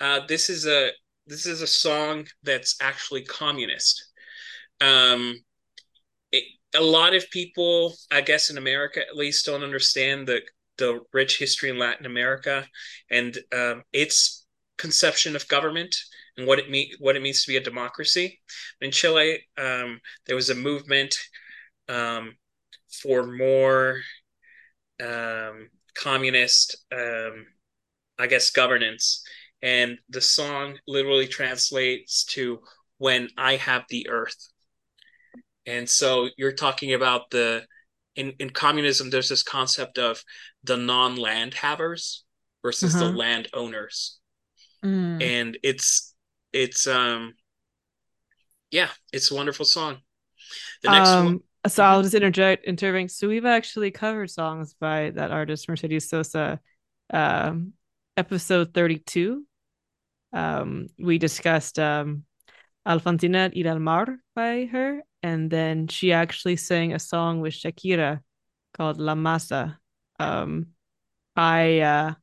Uh, this is a this is a song that's actually communist. Um, it, a lot of people, I guess in America at least, don't understand the the rich history in Latin America and um, its conception of government and what it mean what it means to be a democracy. In Chile, um, there was a movement um, for more um, communist, um, I guess, governance. And the song literally translates to "When I have the earth." And so you're talking about the in in communism. There's this concept of the non-land havers versus the land owners. Mm. and it's it's um yeah, it's a wonderful song. The next um, one, so I'll just interject intervene. So we've actually covered songs by that artist Mercedes Sosa. Um, episode thirty-two. Um, we discussed um, Alfonsina y el Mar by her, and then she actually sang a song with Shakira called La Maza. Um, I uh,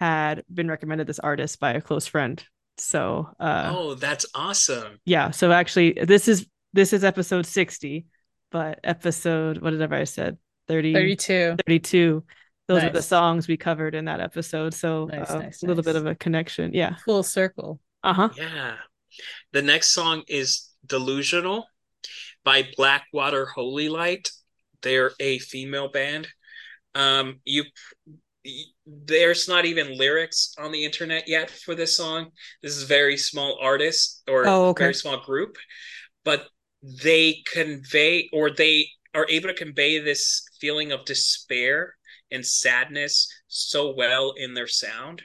had been recommended this artist by a close friend, so uh, oh, that's awesome. yeah so actually this is this is episode 60 but episode whatever i said 30 32. 32 those are the songs we covered in that episode so Nice, uh, nice, a little bit of a connection yeah Full circle. uh-huh Yeah. The next song is Delusional by Blackwater Holylight. They're a female band. Um you there's not even lyrics on the internet yet for this song. This is very small artist or Oh, okay. very small group, but they convey or they are able to convey this feeling of despair and sadness so well in their sound.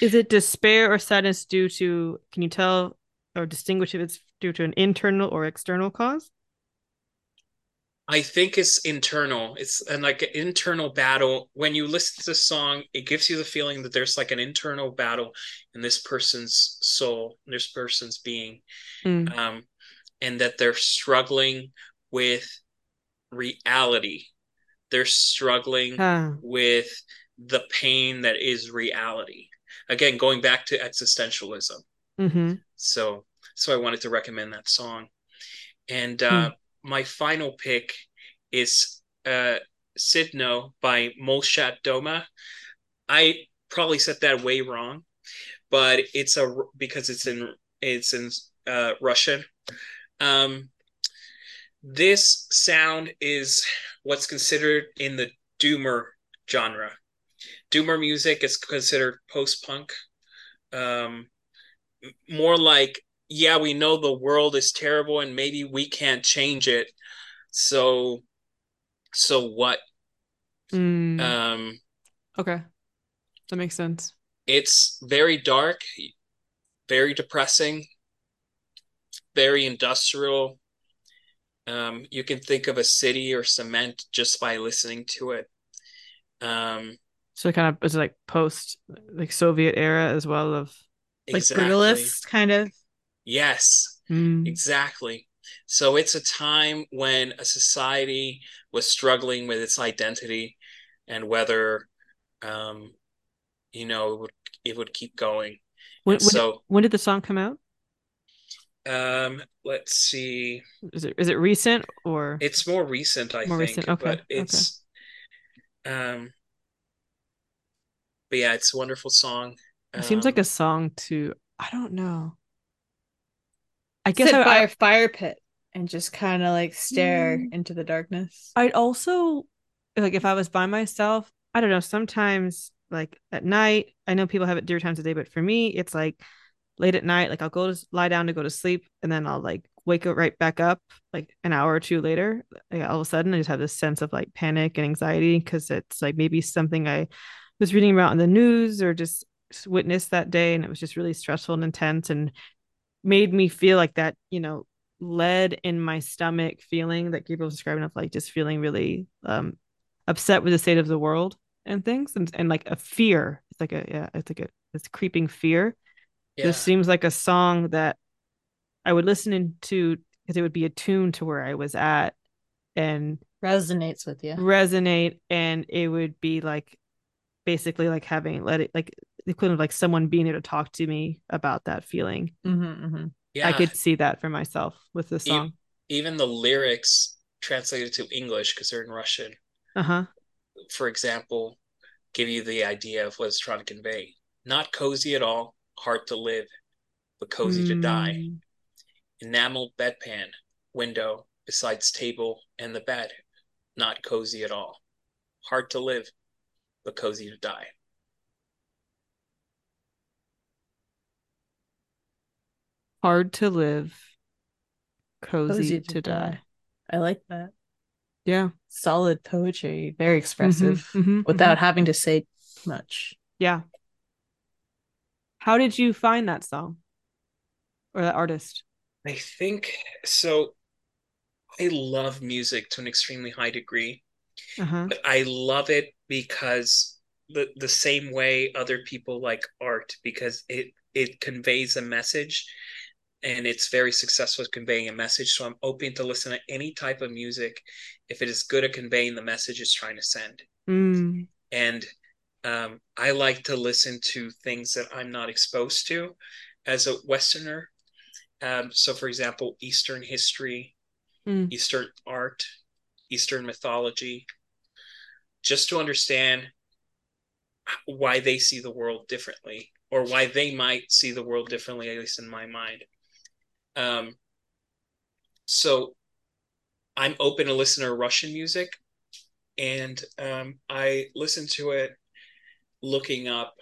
is it despair or sadness due to can you tell or distinguish if it's due to an internal or external cause I think it's internal. It's and like an internal battle. When you listen to the song, it gives you the feeling that there's like an internal battle in this person's soul, this person's being, Mm. um, and that they're struggling with reality. They're struggling Ah, with the pain that is reality. Again, going back to existentialism. mhm. So so I wanted to recommend that song. And uh, my final pick is uh, Sudno by Molchat Doma. I probably said that way wrong, but it's a because it's in it's in uh, Russian. Um, this sound is what's considered in the doomer genre. Doomer music is considered post punk. Um, more like, yeah, we know the world is terrible and maybe we can't change it. So, so what? Mm, Um, okay. That makes sense. it's very dark, very depressing, very industrial. Um, you can think of a city or cement just by listening to it. Um, So kind of it's like post like Soviet era as well of Like exactly. brutalist kind of. Yes, Mm, exactly. So it's a time when a society was struggling with its identity and whether, um, you know, it would it would keep going. when, when, so, when did the song come out? um, let's see. Is it is it recent or It's more recent, I More think, recent, okay, but okay. it's, um, but yeah, it's a wonderful song. it seems like Um, a song to I don't know. I guess Sit by I a fire pit and just kind of like stare Mm. into the darkness. I'd also like if I was by myself, I don't know, sometimes like at night, I know people have it different times of day, but for me, it's like late at night, like I'll go to lie down to go to sleep and then I'll like wake up right back up like an hour or two later. Like, all of a sudden, I just have this sense of like panic and anxiety because it's like maybe something I was reading about in the news or just witnessed that day and it was just really stressful and intense and made me feel like that, you know, lead in my stomach feeling that Gabriel was describing of like just feeling really um upset with the state of the world and things and, and like a fear. It's like a yeah, it's like a it's creeping fear. yeah, This seems like a song that I would listen into because it would be attuned to where I was at and Resonates with you. resonate and it would be like basically like having let it like the equivalent of like someone being there to talk to me about that feeling. Mm-hmm, mm-hmm. yeah. I could see that for myself with the E- song. even the lyrics translated to English because they're in Russian, Uh-huh. for example, give you the idea of what it's trying to convey. Not cozy at all, hard to live, but cozy to die. Mm. Enamel bedpan, window, besides table and the bed. Not cozy at all. Hard to live, but cozy to die. Hard to live, cozy, Cozy to, die. I like that. Yeah. Solid poetry, very expressive Mhm, mhm, without having to say much. Yeah. How did you find that song or that artist? I think so. I love music to an extremely high degree. Uh-huh. but I love it because the the same way other people like art because it it conveys a message and it's very successful at conveying a message. So I'm open to listen to any type of music if it is good at conveying the message it's trying to send. Mm. And um, I like to listen to things that I'm not exposed to as a Westerner. Um, so, for example, Eastern history, Mm. Eastern art, Eastern mythology, just to understand why they see the world differently or why they might see the world differently, at least in my mind. Um, so I'm open to listen to Russian music and um, I listen to it looking up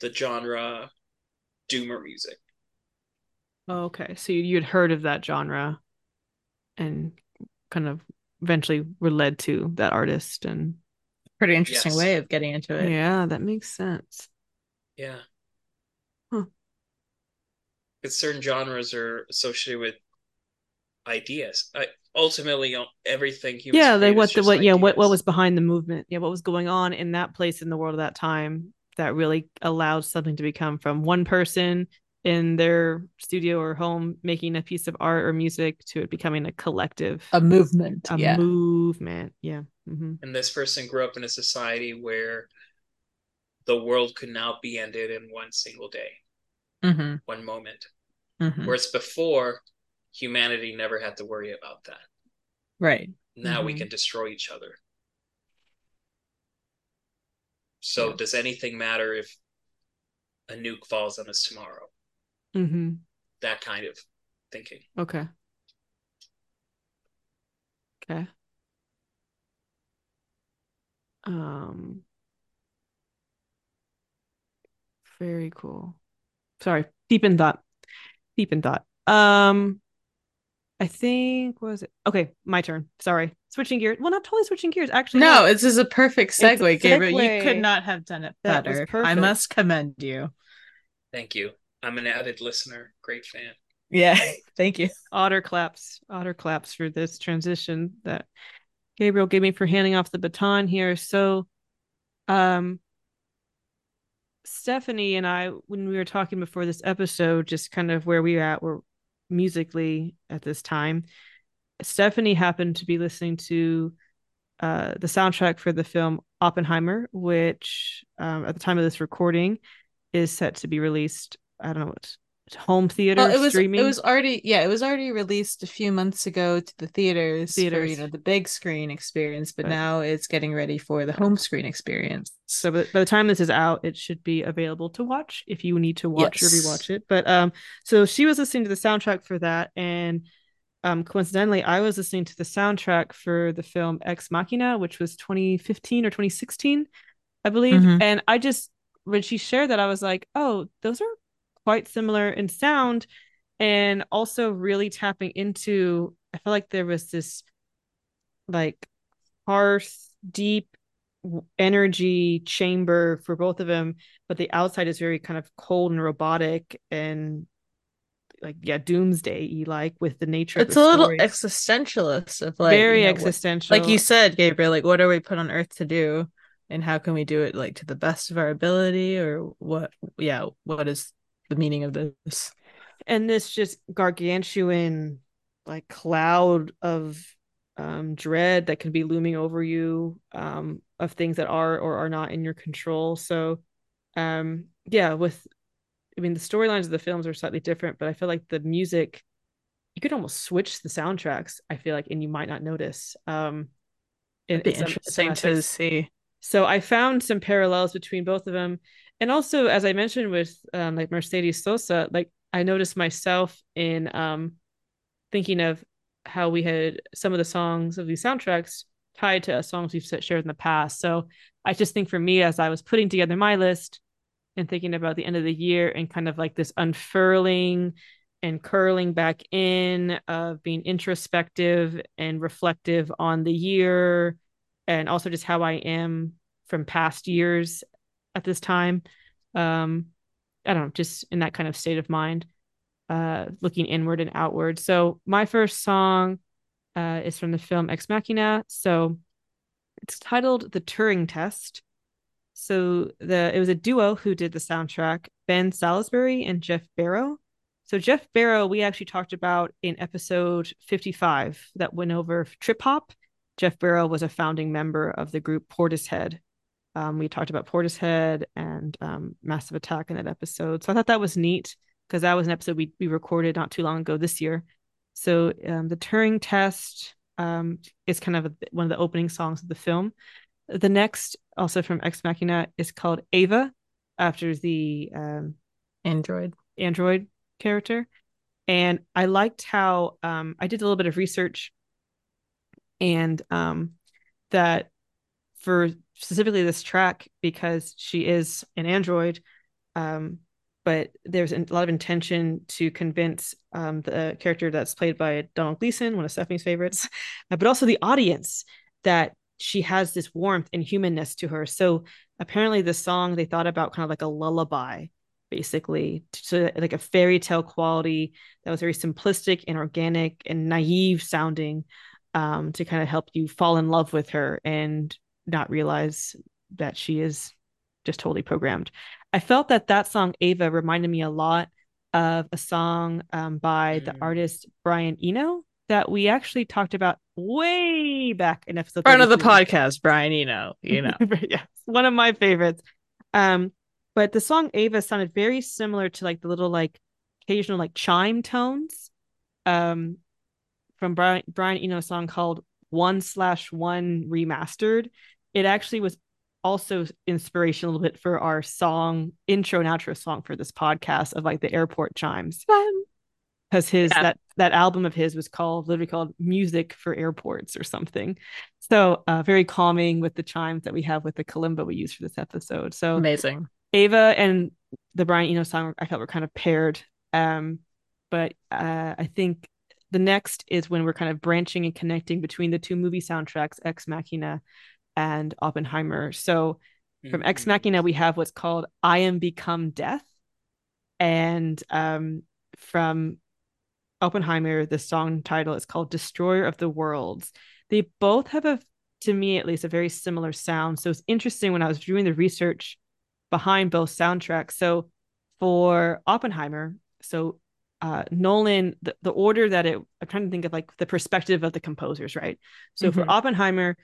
the genre doomer music. Oh, okay. So you, you'd heard of that genre and kind of eventually were led to that artist and Pretty interesting Yes. way of getting into it. yeah, that makes sense. Yeah. Huh. Because certain genres are associated with ideas. I, ultimately, you know, everything humans yeah, create like what the just what yeah, what what was behind the movement? Yeah, what was going on in that place in the world at that time that really allowed something to become from one person in their studio or home making a piece of art or music to it becoming a collective A movement. a yeah. movement. Yeah. hmm And this person grew up in a society where the world could now be ended in one single day, Mm-hmm. one moment. Mm-hmm. Whereas before, humanity never had to worry about that. Right. Now we Mhm. can destroy each other. So Yeah. does anything matter if a nuke falls on us tomorrow? hmm That kind of thinking. Okay. Okay. Um, Very cool. Sorry, deep in thought. Deep in thought. Um, I think what was it? Okay, my turn. Sorry, switching gears. Well, not totally switching gears. Actually, no, this is a perfect a segue, Gabriel. You could not have done it That better. I must commend you. Thank you. I'm an avid listener. Great fan. Yeah, thank you. otter claps otter claps for this transition that gabriel gave me for handing off the baton here so um stephanie and i when we were talking before this episode just kind of where we were at were musically at this time stephanie happened to be listening to uh the soundtrack for the film oppenheimer which um, at the time of this recording is set to be released i don't know what home theater Well, it was streaming it was already yeah, it was already released a few months ago to the theaters, Theaters. for you know the big screen experience, but Right. now it's getting ready for the home screen experience. So by, by the time this is out, it should be available to watch if you need to watch Yes. or rewatch it. But um, so she was listening to the soundtrack for that, and um, coincidentally, I was listening to the soundtrack for the film Ex Machina, which was 2015 or 2016, I believe. Mhm. And I just when she shared that, I was like, oh, those are quite similar in sound, and also really tapping into. I feel like there was this like hearth deep energy chamber for both of them but the outside is very kind of cold and robotic and like yeah doomsday like with the nature It's a little existentialist of like very you know, what- existential like you said, Gabriel. Like, what are we put on Earth to do, and how can we do it like to the best of our ability, or what? Yeah, what is the meaning of this? and this just gargantuan like cloud of um dread that can be looming over you um of things that are or are not in your control so um yeah with i mean the storylines of the films are slightly different but i feel like the music you could almost switch the soundtracks i feel like and you might not notice um It'd be in some- some interesting to see. So I found some parallels between both of them. And also, as I mentioned with um, like Mercedes Sosa, like I noticed myself in um, thinking of how we had some of the songs of these soundtracks tied to songs we've shared in the past. So I just think for me, as I was putting together my list and thinking about the end of the year and kind of like this unfurling and curling back in of being introspective and reflective on the year and also just how I am from past years at this time. Um, I don't know, just in that kind of state of mind, uh, looking inward and outward. So my first song uh, is from the film Ex Machina. So it's titled The Turing Test. So the it was a duo who did the soundtrack, Ben Salisbury and Geoff Barrow. So Geoff Barrow, we actually talked about in episode 55 that went over trip hop. Geoff Barrow was a founding member of the group Portishead. Um, we talked about Portishead and um, Massive Attack in that episode. So I thought that was neat because that was an episode we, we recorded not too long ago this year. So um, the Turing test um, is kind of a, one of the opening songs of the film. The next, also from Ex Machina, is called Ava, after the um, Android. android character and i liked how um i did a little bit of research and um that for specifically this track because she is an android um but there's a lot of intention to convince um the character that's played by Domhnall Gleeson one of Stephanie's favorites uh, but also the audience that she has this warmth and humanness to her. So apparently the song they thought about kind of like a lullaby basically to like a fairy tale quality that was very simplistic and organic and naive sounding um, to kind of help you fall in love with her. And not realize that she is just totally programmed. I felt that that song Ava reminded me a lot of a song um, by the Mm. artist Brian Eno that we actually talked about way back in episode Front of the podcast, Brian. Eno, you know. yes, one of my favorites. Um, but the song Ava sounded very similar to like the little like occasional like chime tones, um, from Brian Brian Eno's song called One Slash One Remastered. It actually was also inspiration a little bit for our song intro and outro song for this podcast of like the airport chimes because his Yeah. that that album of his was called literally called music for airports or something so uh very calming with the chimes that we have with the kalimba we use for this episode so Amazing. ava and the Brian Eno song I felt were kind of paired. Um, but uh, I think the next is when we're kind of branching and connecting between the two movie soundtracks, Ex Machina and Oppenheimer. So from mm-hmm. Ex Machina, we have what's called I Am Become Death. And um, from Oppenheimer, the song title is called Destroyer of the Worlds. They both have a, to me at least, a very similar sound. So it's interesting when I was doing the research behind both soundtracks. So for Oppenheimer, so uh, Nolan, the, the order that it, I'm trying to think of like the perspective of the composers, right? So mm-hmm. for Oppenheimer,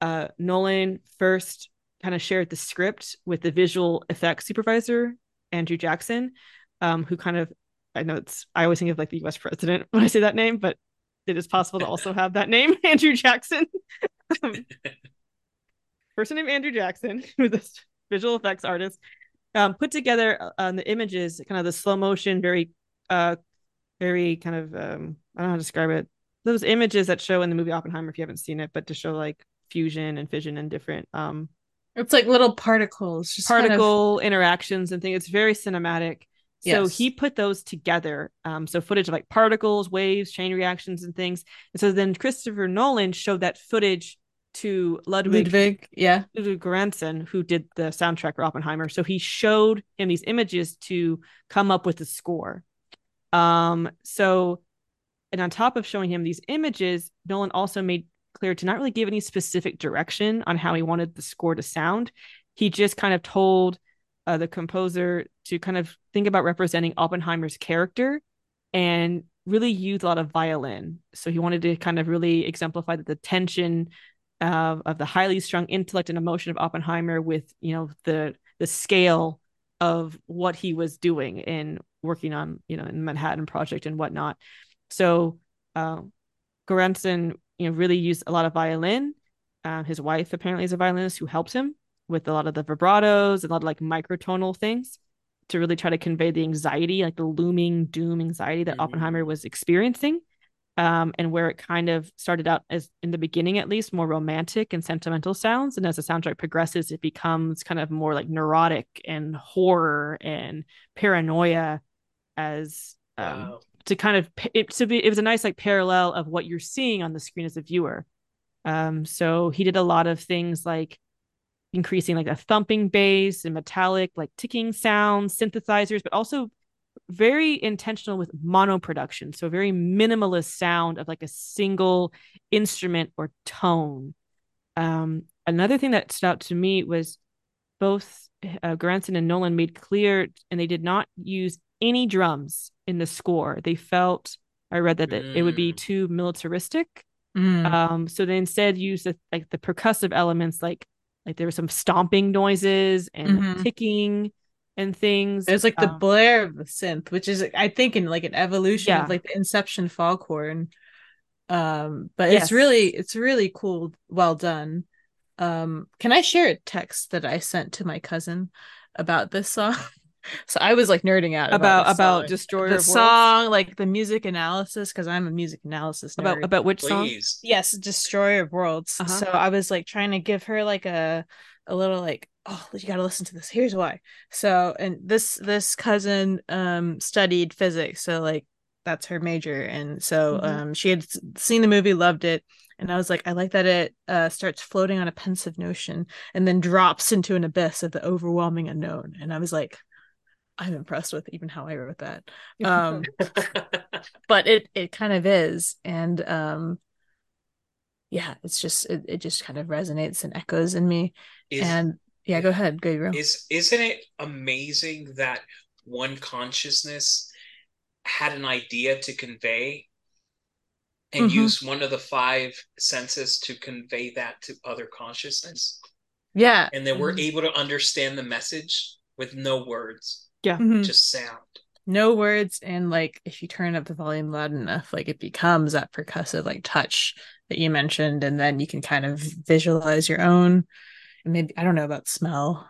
uh, Nolan first kind of shared the script with the visual effects supervisor, Andrew Jackson, um, who kind of, I know it's, I always think of like the US president when I say that name, but it is possible to also have that name, Andrew Jackson. um, person named Andrew Jackson, who's this visual effects artist, um, put together uh, the images, kind of the slow motion, very, uh, very kind of, um, I don't know how to describe it. Those images that show in the movie Oppenheimer, if you haven't seen it, but to show like fusion and fission and different um it's like little particles just particle kind of... interactions and things. It's very cinematic. So yes. he put those together um so footage of like particles waves chain reactions and things. And so then christopher nolan showed that footage to ludwig ludwig yeah. Ludwig Göransson, who did the soundtrack for oppenheimer. So he showed him these images to come up with the score. Um so and on top of showing him these images nolan also made clear to not really give any specific direction on how he wanted the score to sound. He just kind of told uh, the composer to kind of think about representing Oppenheimer's character and really use a lot of violin. So he wanted to kind of really exemplify the tension uh, of the highly strung intellect and emotion of Oppenheimer with you know the the scale of what he was doing in working on you know in Manhattan Project and whatnot. So uh, Göransson you know, really used a lot of violin. Um, his wife apparently is a violinist who helps him with a lot of the vibratos and a lot of like microtonal things to really try to convey the anxiety, like the looming doom anxiety that mm-hmm. Oppenheimer was experiencing. Um, and where it kind of started out as in the beginning, at least, more romantic and sentimental sounds. And as the soundtrack progresses, it becomes kind of more like neurotic and horror and paranoia as um, wow to kind of it to be it was a nice like parallel of what you're seeing on the screen as a viewer. Um so he did a lot of things like increasing like a thumping bass and metallic like ticking sounds synthesizers but also very intentional with mono production so very minimalist sound of like a single instrument or tone. Um another thing that stood out to me was both uh, Göransson and Nolan made clear and they did not use any drums in the score. They felt I read that mm. it would be mm. too militaristic. Mm. Um, so they instead used the, like the percussive elements, like like there were some stomping noises and mm-hmm. ticking and things. There's like the um, blare of the synth, which is I think in like an evolution yeah. of like the Inception foghorn. Um, but yes. it's really it's really cool, well done. Um, can I share a text that I sent to my cousin about this song? so I was like nerding out about about, about Destroyer the song, like the music analysis, because I'm a music analysis nerd. about about which Please. song? Yes, Destroyer of Worlds. Uh-huh. So I was like trying to give her like a a little like oh you got to listen to this. Here's why. So and this this cousin um studied physics, so like that's her major, and so mm-hmm. um she had seen the movie, loved it. And I was like, I like that it uh, starts floating on a pensive notion and then drops into an abyss of the overwhelming unknown. And I was like, I'm impressed with even how I wrote that. Um, but it it kind of is, and um, yeah, it's just it, it just kind of resonates and echoes in me. Is, and yeah, go ahead, go. Is isn't it amazing that one consciousness had an idea to convey and mm-hmm. use one of the five senses to convey that to other consciousness? Yeah, and then we're mm-hmm. able to understand the message with no words. Yeah. Mm-hmm. Just sound. No words. And like if you turn up the volume loud enough, like it becomes that percussive like touch that you mentioned. And then you can kind of visualize your own. And maybe I don't know about smell.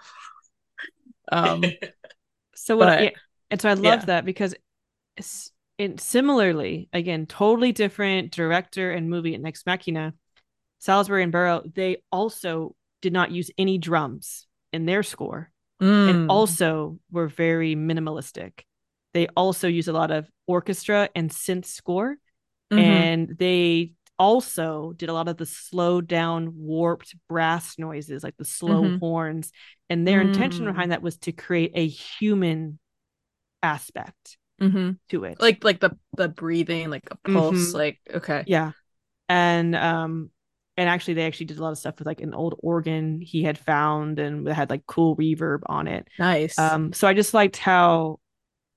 um so what but, yeah, and so I love yeah. that because it's it similarly, again, totally different director and movie at Ex Machina, Salisbury and Barrow, they also did not use any drums in their score Mm. and also were very minimalistic. They also use a lot of orchestra and synth score, Mhm. and they also did a lot of the slowed down, warped brass noises, like the slow Mhm. horns. And their intention Mm. behind that was to create a human aspect Mhm. to it. like like the the breathing, like a pulse, Mhm. like okay. yeah and um and actually they actually did a lot of stuff with like an old organ he had found and had like cool reverb on it Nice. um so i just liked how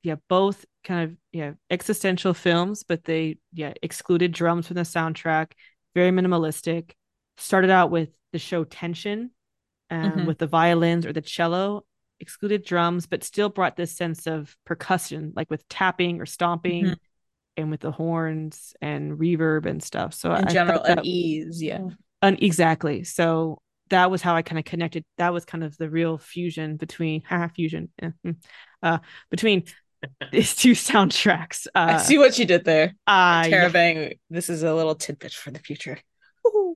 yeah both kind of yeah existential films but they yeah excluded drums from the soundtrack very minimalistic started out with the show tension um, Mhm. with the violins or the cello excluded drums but still brought this sense of percussion like with tapping or stomping Mhm. And with the horns and reverb and stuff so in I general, that, unease, yeah. un- exactly so that was how i kind of connected that was kind of the real fusion between haha, fusion mm, uh between these two soundtracks uh I see what you did there. uh, yeah. Interrobang, this is a little tidbit for the future. Woohoo.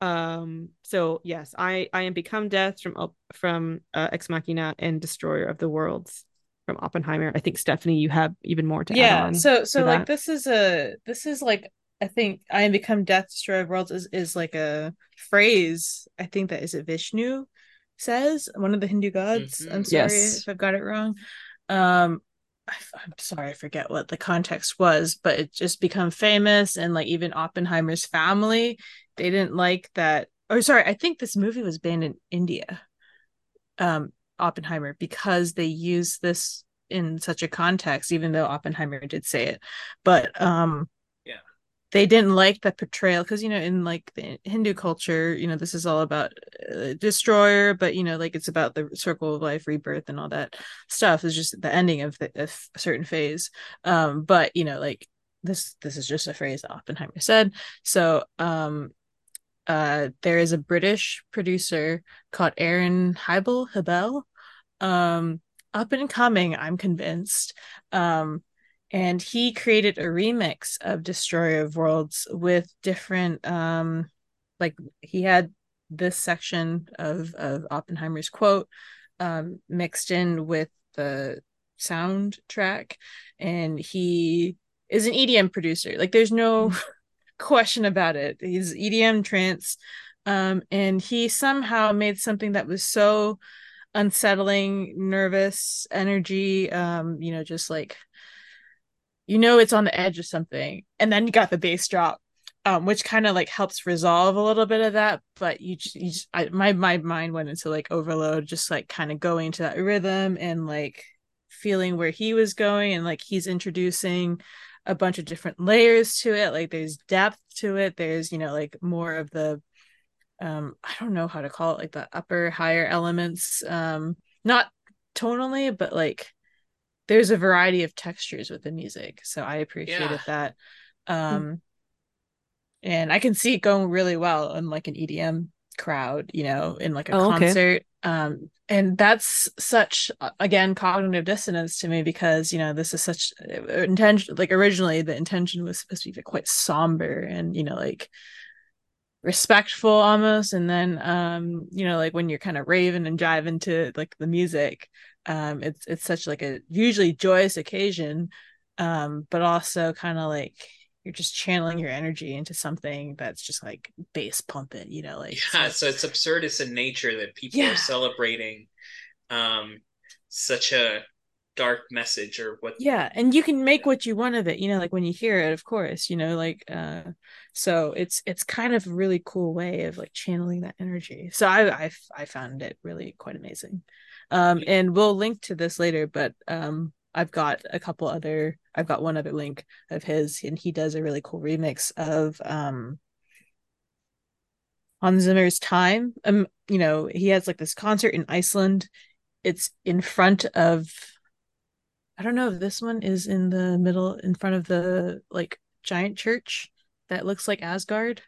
um so yes i i am become death from from uh, ex machina and destroyer of the worlds from oppenheimer i think stephanie you have even more to add yeah so so like that. this is a this is like i think i am become death destroyer of worlds is, is like a phrase i think that is it vishnu says one of the hindu gods Mhm. i'm sorry Yes. if i've got it wrong um I, i'm sorry i forget what the context was but it just become famous and like even oppenheimer's family they didn't like that or sorry i think this movie was banned in india um oppenheimer because they use this in such a context even though oppenheimer did say it. But um Yeah. they didn't like the portrayal because you know in like the hindu culture you know this is all about uh, destroyer but you know like it's about the circle of life rebirth and all that stuff. Is just the ending of, the, of a certain phase. Um but you know like this this is just a phrase oppenheimer said. So um uh there is a british producer called aaron Hibell hebel um up and coming i'm convinced. Um and he created a remix of destroyer of worlds with different um like he had this section of of oppenheimer's quote um mixed in with the soundtrack. And he is an edm producer. Like there's no question about it. He's edm trance um and he somehow made something that was so unsettling nervous energy um you know just like you know it's on the edge of something. And then you got the bass drop um which kind of like helps resolve a little bit of that but you just, you just I, my my mind went into like overload just like kind of going to that rhythm and like feeling where he was going and like he's introducing a bunch of different layers to it like there's depth to it there's you know like more of the um i don't know how to call it like the upper higher elements um not tonally but like there's a variety of textures with the music so i appreciated Yeah. that um and i can see it going really well in like an edm crowd you know in like a Oh, okay. Um and that's such again cognitive dissonance to me because you know this is such uh, intention like originally the intention was supposed to be quite somber and you know like respectful almost. And then um you know like when you're kind of raving and jiving to like the music um it's it's such like a usually joyous occasion. Um but also kind of like you're just channeling your energy into something that's just like bass pumping you know like yeah so it's absurdist in nature that people Yeah. are celebrating um such a dark message or what yeah and you can make what you want of it you know like when you hear it of course you know like uh so it's it's kind of a really cool way of like channeling that energy. So i i, I found it really quite amazing. Um and we'll link to this later but um i've got a couple other i've got one other link of his and he does a really cool remix of um Hans Zimmer's time um you know he has like this concert in Iceland it's in front of I don't know if this one is in the middle in front of the like giant church that looks like Asgard.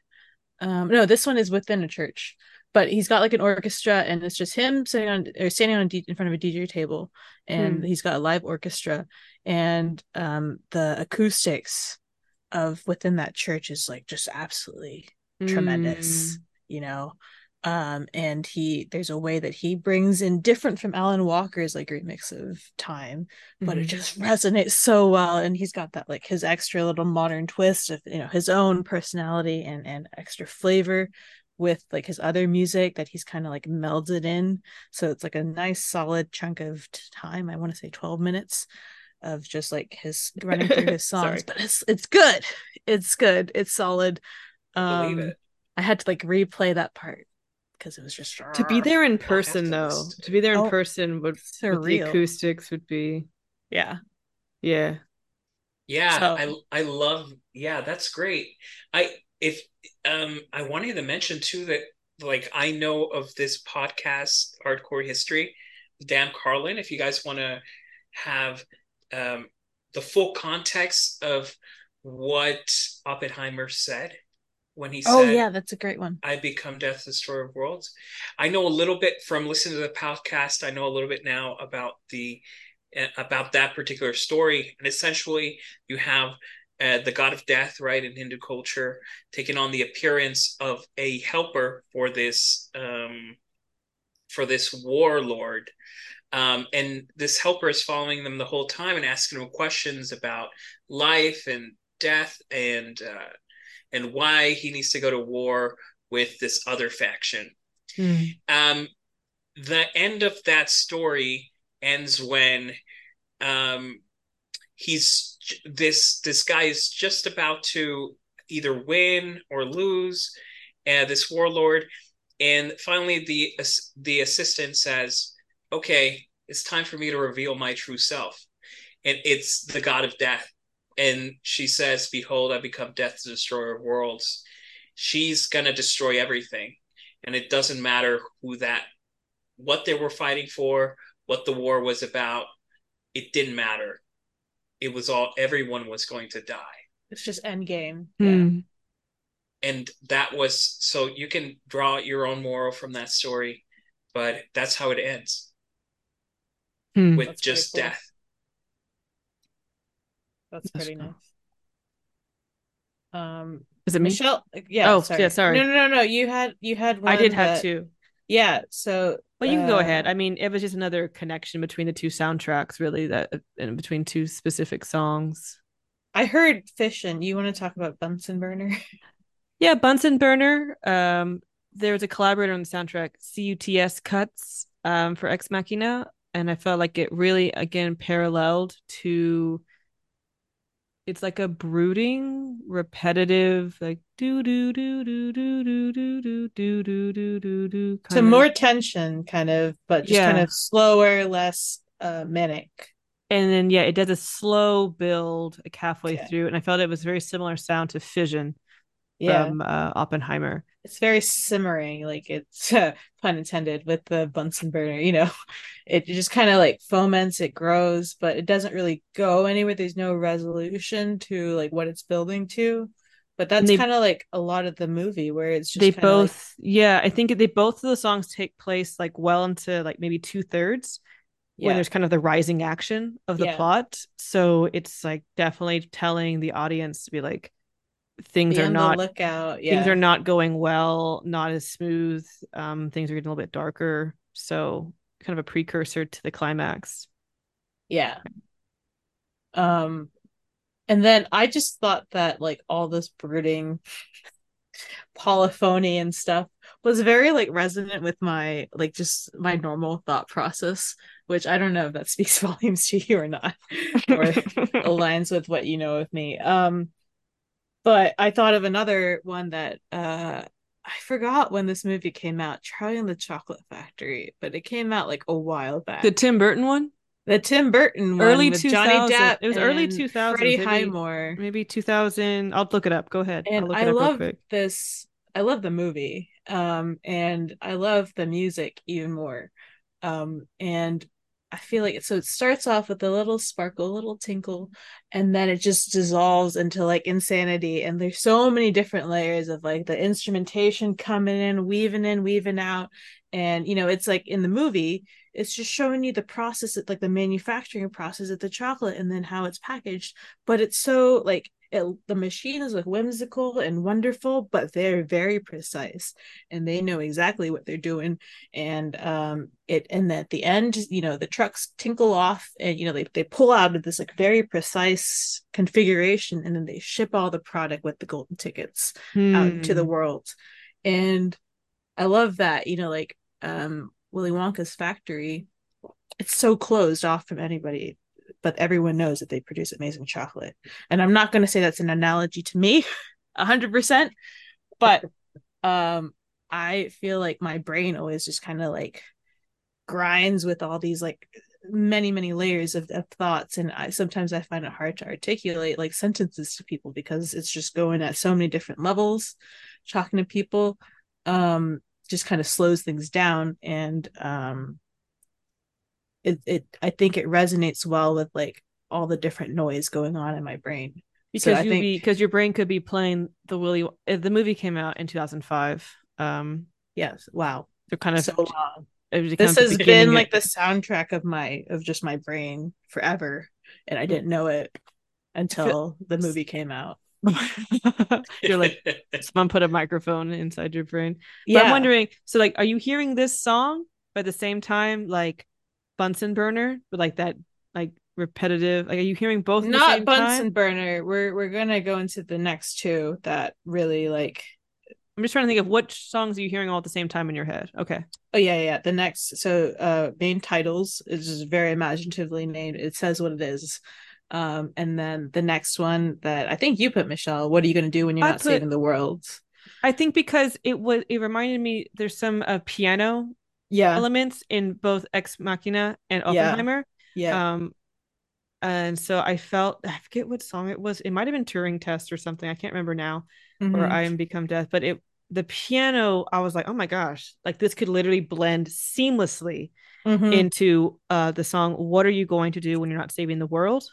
Um no, this one is within a church. But he's got like an orchestra and it's just him sitting on or standing on a D, in front of a DJ table and Hmm. he's got a live orchestra and um the acoustics of within that church is like just absolutely tremendous, Mm. you know. um and he there's a way that he brings in different from alan walker's like remix of time but mm-hmm. it just resonates so well and he's got that like his extra little modern twist of you know his own personality and and extra flavor with like his other music that he's kind of like melded in. So it's like a nice solid chunk of time i want to say 12 minutes of just like his running through his songs but it's it's good. It's good. It's solid. Um it. i had to like replay that part because it was just to be there in person though to be there in oh, person would with the acoustics would be yeah. Yeah. Yeah so. i i love yeah that's great. I if um i wanted to mention too that like i know of this podcast hardcore history dan carlin if you guys want to have um the full context of what oppenheimer said when he oh, said, "Oh yeah, that's a great one." I become death, destroyer of worlds. I know a little bit from listening to the podcast. I know a little bit now about the uh, about that particular story, and essentially, you have uh, the god of death, right, in Hindu culture, taking on the appearance of a helper for this um, for this warlord. Um, and this helper is following them the whole time and asking them questions about life and death and uh, and why he needs to go to war with this other faction. Mm. Um, the end of that story ends when um, he's this this guy is just about to either win or lose. Uh, this warlord, and finally the the assistant says, "Okay, it's time for me to reveal my true self," and it's the god of death and she says, Behold, I become death, destroyer of worlds. She's gonna destroy everything. And it doesn't matter who that what they were fighting for, what the war was about. It didn't matter. It was all everyone was going to die. It's just end game. Mm. Yeah. And that was so you can draw your own moral from that story, but that's how it ends. Mm. With that's just cool. death. That's pretty nice. Um, is it me? Michelle? Yeah. Oh, sorry. yeah. Sorry. No, no, no, no. You had you had. One I did have two. Yeah. So. Well, you can uh, go ahead. I mean, it was just another connection between the two soundtracks, really, that and between two specific songs. I heard Fission. You want to talk about Bunsen Burner? yeah, Bunsen Burner. Um, there was a collaborator on the soundtrack, CUTS Cuts, um, for Ex Machina, and I felt like it really again paralleled to it's like a brooding, repetitive, like do do do do do do do do do do do do do. Kind of so more tension, kind of, but just yeah. kind of slower, less uh, manic. And then yeah, it does a slow build like halfway through, and I felt it was very similar sound to Fission yeah. from uh, Oppenheimer it's very simmering like it's uh, pun intended with the bunsen burner you know it just kind of like foments it grows but it doesn't really go anywhere there's no resolution to like what it's building to but that's kind of like a lot of the movie where it's just they both like... yeah i think they both of the songs take place like well into like maybe two-thirds yeah. when there's kind of the rising action of the yeah. plot so it's like definitely telling the audience to be like things Be are not lookout. Yeah. Things are not going well, not as smooth. Um, things are getting a little bit darker. So kind of a precursor to the climax. Yeah. Um and then I just thought that like all this brooding polyphony and stuff was very like resonant with my like just my normal thought process which i don't know if that speaks volumes to you or not or aligns with what you know of me um but I thought of another one that uh I forgot when this movie came out, Charlie and the Chocolate Factory, but it came out like a while back. The Tim Burton one? The Tim Burton early two Johnny Depp. It was early two thousand. Freddie Highmore. Maybe two thousand. I'll look it up. Go ahead. And I love this. I love the movie. Um, and I love the music even more. Um, and I feel like it, so it starts off with a little sparkle, a little tinkle, and then it just dissolves into like insanity. And there's so many different layers of like the instrumentation coming in, weaving in, weaving out. And you know, it's like in the movie, it's just showing you the process, of, like the manufacturing process of the chocolate and then how it's packaged. But it's so like it the machines look whimsical and wonderful but they're very precise and they know exactly what they're doing and um it and at the end you know the trucks tinkle off and you know they, they pull out of this like very precise configuration and then they ship all the product with the golden tickets hmm. out to the hmm. world and i love that you know like um willy wonka's factory it's so closed off from anybody but everyone knows that they produce amazing chocolate. And I'm not going to say that's an analogy to me 100%, but um I feel like my brain always just kind of like grinds with all these like many many layers of, of thoughts and I sometimes I find it hard to articulate like sentences to people because it's just going at so many different levels talking to people um just kind of slows things down and um it, it I think it resonates well with like all the different noise going on in my brain. Because so you think... because your brain could be playing the Willy if the movie came out in 2005. Um yes, wow. They're kind of so long. This has been like the soundtrack of my of just my brain forever and I didn't know it until the movie came out. You're like someone put a microphone inside your brain. But yeah. I'm wondering, so like, are you hearing this song but at the same time, like Bunsen burner with like that like repetitive like are you hearing both not bunsen time? burner. We're we're gonna go into the next two that really like i'm just trying to think of which songs are you hearing all at the same time in your head. Okay. Oh yeah yeah the next so uh main titles is just very imaginatively named. It says what it is. Um and then the next one that i think you put michelle what are you going to do when you're I not put, saving the world? I think because it was it reminded me there's some uh, piano yeah elements in both Ex Machina and Oppenheimer. Yeah. yeah. Um, and so I felt I forget what song it was. It might have been Turing Test or something. I can't remember now. Mm-hmm. Or I am Become Death. But it the piano, I was like, oh my gosh, like this could literally blend seamlessly mm-hmm. into uh the song What Are You Going to Do When You're Not Saving the World?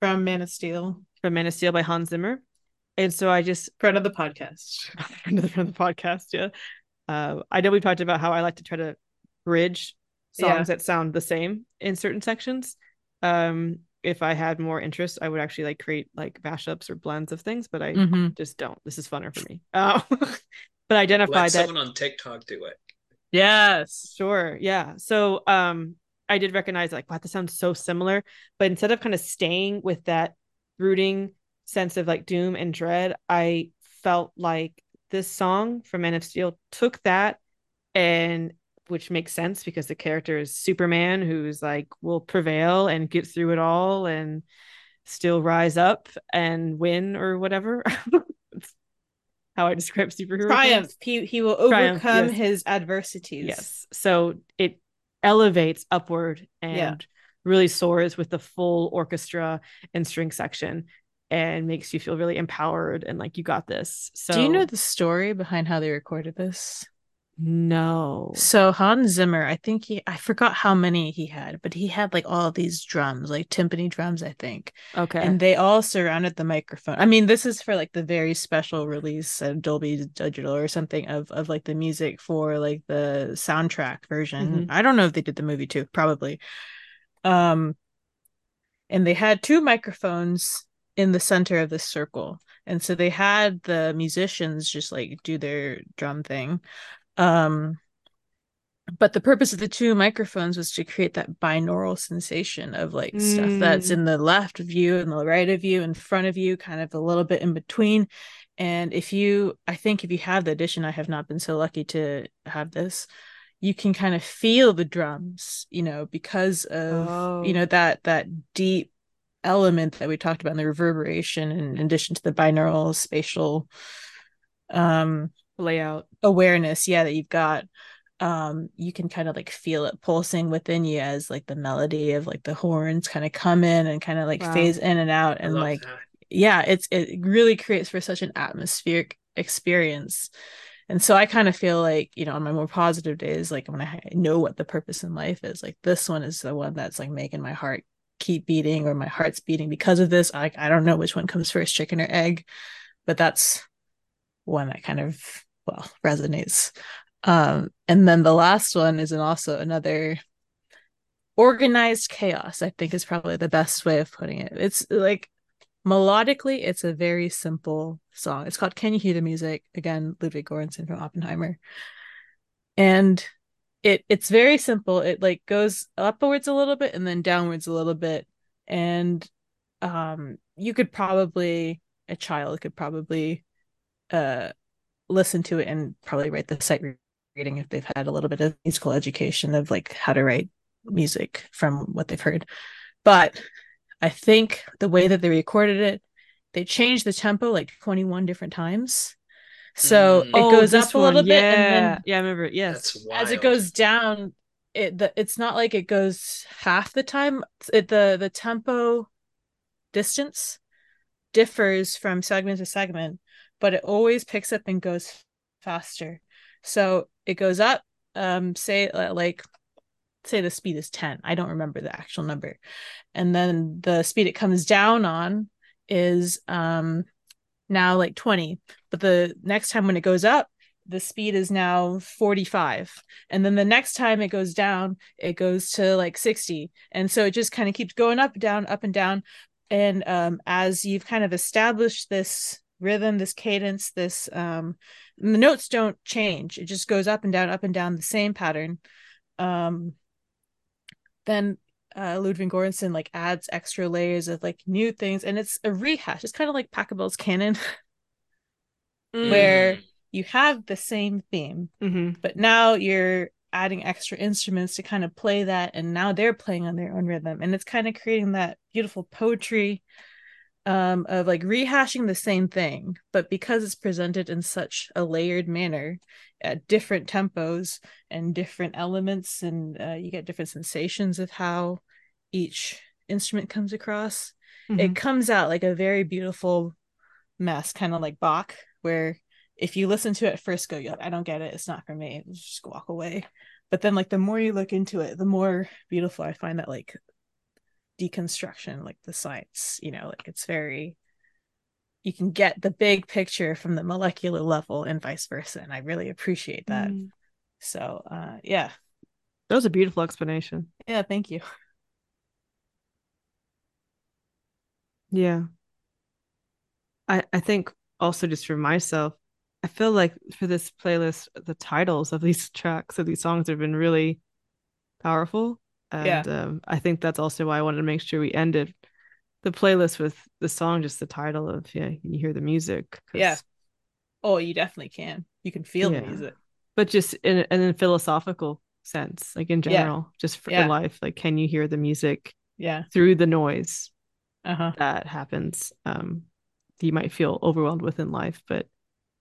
From Man of Steel. From Man of Steel by Hans Zimmer. And so I just friend of the podcast. friend of the podcast, yeah. Uh, I know we talked about how I like to try to bridge songs yeah. that sound the same in certain sections. Um, if I had more interest, I would actually like create like mashups or blends of things, but I mm-hmm. just don't. This is funner for me. Uh, but identify Let that someone on TikTok do it. Yes, sure, yeah. So um, I did recognize like, wow, this sounds so similar. But instead of kind of staying with that brooding sense of like doom and dread, I felt like this song from Man of Steel took that and which makes sense because the character is Superman who's like will prevail and get through it all and still rise up and win or whatever. how I describe superhero. Triumph. He he will overcome Triumph, yes. his adversities. Yes. So it elevates upward and yeah. really soars with the full orchestra and string section and makes you feel really empowered and like you got this. So Do you know the story behind how they recorded this? No. So Hans Zimmer, I think he I forgot how many he had, but he had like all these drums, like timpani drums, I think. Okay. And they all surrounded the microphone. I mean, this is for like the very special release of Dolby Digital or something of of like the music for like the soundtrack version. Mm-hmm. I don't know if they did the movie too, probably. Um and they had two microphones in the center of this circle. And so they had the musicians just like do their drum thing um, but the purpose of the two microphones was to create that binaural sensation of like mm. stuff that's in the left of you and the right of you, in front of you, kind of a little bit in between. And if you, I think if you have the edition, I have not been so lucky to have this. You can kind of feel the drums, you know, because of oh. you know that that deep element that we talked about in the reverberation, in addition to the binaural spatial um layout awareness yeah that you've got um you can kind of like feel it pulsing within you as like the melody of like the horns kind of come in and kind of like wow. phase in and out and like that. yeah it's it really creates for such an atmospheric experience and so i kind of feel like you know on my more positive days like when i know what the purpose in life is like this one is the one that's like making my heart keep beating or my heart's beating because of this i, I don't know which one comes first chicken or egg but that's one that kind of well resonates. Um and then the last one is an also another organized chaos i think is probably the best way of putting it. It's like melodically it's a very simple song. It's called can you hear the music? Again ludwig göransson from oppenheimer. And it it's very simple. It like goes upwards a little bit and then downwards a little bit. And um you could probably a child could probably uh listen to it and probably write the sight reading if they've had a little bit of musical education of like how to write music from what they've heard but I think the way that they recorded it, they changed the tempo like 21 different times. So mm. it oh, goes up a little bit yeah. and then yeah, I remember. Yes. As it goes down, it the, it's not like it goes half the time. It the the tempo distance differs from segment to segment, but it always picks up and goes faster. So it goes up um say uh, like say the speed is 10 i don't remember the actual number. And then the speed it comes down on is um now like 20 but the next time when it goes up the speed is now 45 and then the next time it goes down it goes to like 60 and so it just kind of keeps going up down up and down. And um as you've kind of established this rhythm this cadence this um the notes don't change it just goes up and down up and down the same pattern um then uh, Ludwig Göransson like adds extra layers of like new things, and it's a rehash. It's kind of like Pachelbel's canon, mm. where you have the same theme, mm-hmm. but now you're adding extra instruments to kind of play that, and now they're playing on their own rhythm, and it's kind of creating that beautiful poetry um, of like rehashing the same thing, but because it's presented in such a layered manner at different tempos and different elements, and uh, you get different sensations of how each instrument comes across, mm-hmm. it comes out like a very beautiful mess, kind of like Bach, where if you listen to it first, go, I don't get it, it's not for me, just walk away. But then, like, the more you look into it, the more beautiful I find that, like, deconstruction like the science you know like it's very you can get the big picture from the molecular level and vice versa and i really appreciate that. Mm. so uh yeah. That was a beautiful explanation. Yeah thank you. Yeah. I i think also just for myself i feel like for this playlist the titles of these tracks of these songs have been really powerful and yeah. um, I think that's also why I wanted to make sure we ended the playlist with the song, just the title of yeah, you hear the music. Yeah. Oh, you definitely can. You can feel yeah. the music. But just in in a philosophical sense, like in general, yeah. just for yeah. life, like can you hear the music? Yeah. Through the noise uh-huh. that happens, um, you might feel overwhelmed within life, but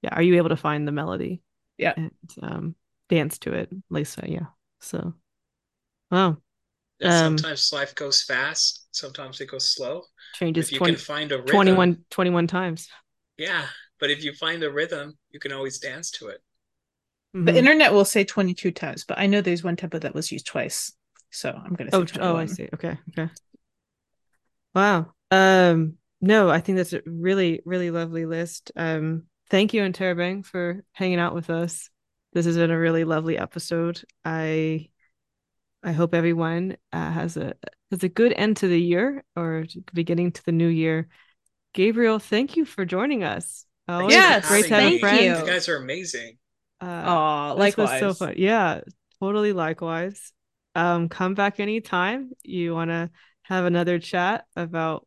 yeah, are you able to find the melody? Yeah. And um, dance to it, Lisa. Yeah. So, wow. Um, sometimes life goes fast, sometimes it goes slow. Changes if you 20, can find a rhythm, 21, 21 times. Yeah, but if you find a rhythm, you can always dance to it. Mm-hmm. The internet will say 22 times, but I know there's one tempo that was used twice. So I'm going to say oh, 21. oh, I see. Okay. Okay. Wow. Um no, I think that's a really really lovely list. Um thank you and Interrobang for hanging out with us. This has been a really lovely episode. I I hope everyone uh, has a has a good end to the year or beginning to the new year. Gabriel, thank you for joining us. Always yes, great to have a friend. You. you guys are amazing. Uh, oh, likewise. so fun. Yeah, totally likewise. Um, come back anytime you want to have another chat about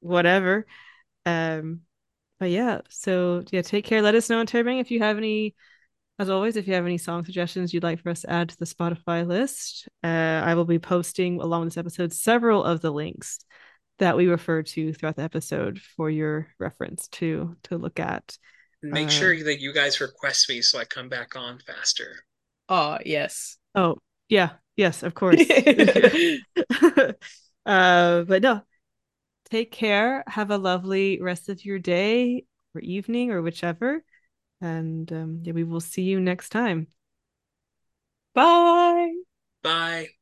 whatever. Um, but yeah, so yeah, take care. Let us know Interrobang if you have any as always, if you have any song suggestions you'd like for us to add to the Spotify list, uh, I will be posting along this episode several of the links that we refer to throughout the episode for your reference to to look at. Make uh, sure that you guys request me so I come back on faster. Oh yes. Oh yeah, yes, of course. uh, but no, take care. Have a lovely rest of your day or evening or whichever. And um, yeah, we will see you next time. Bye. Bye.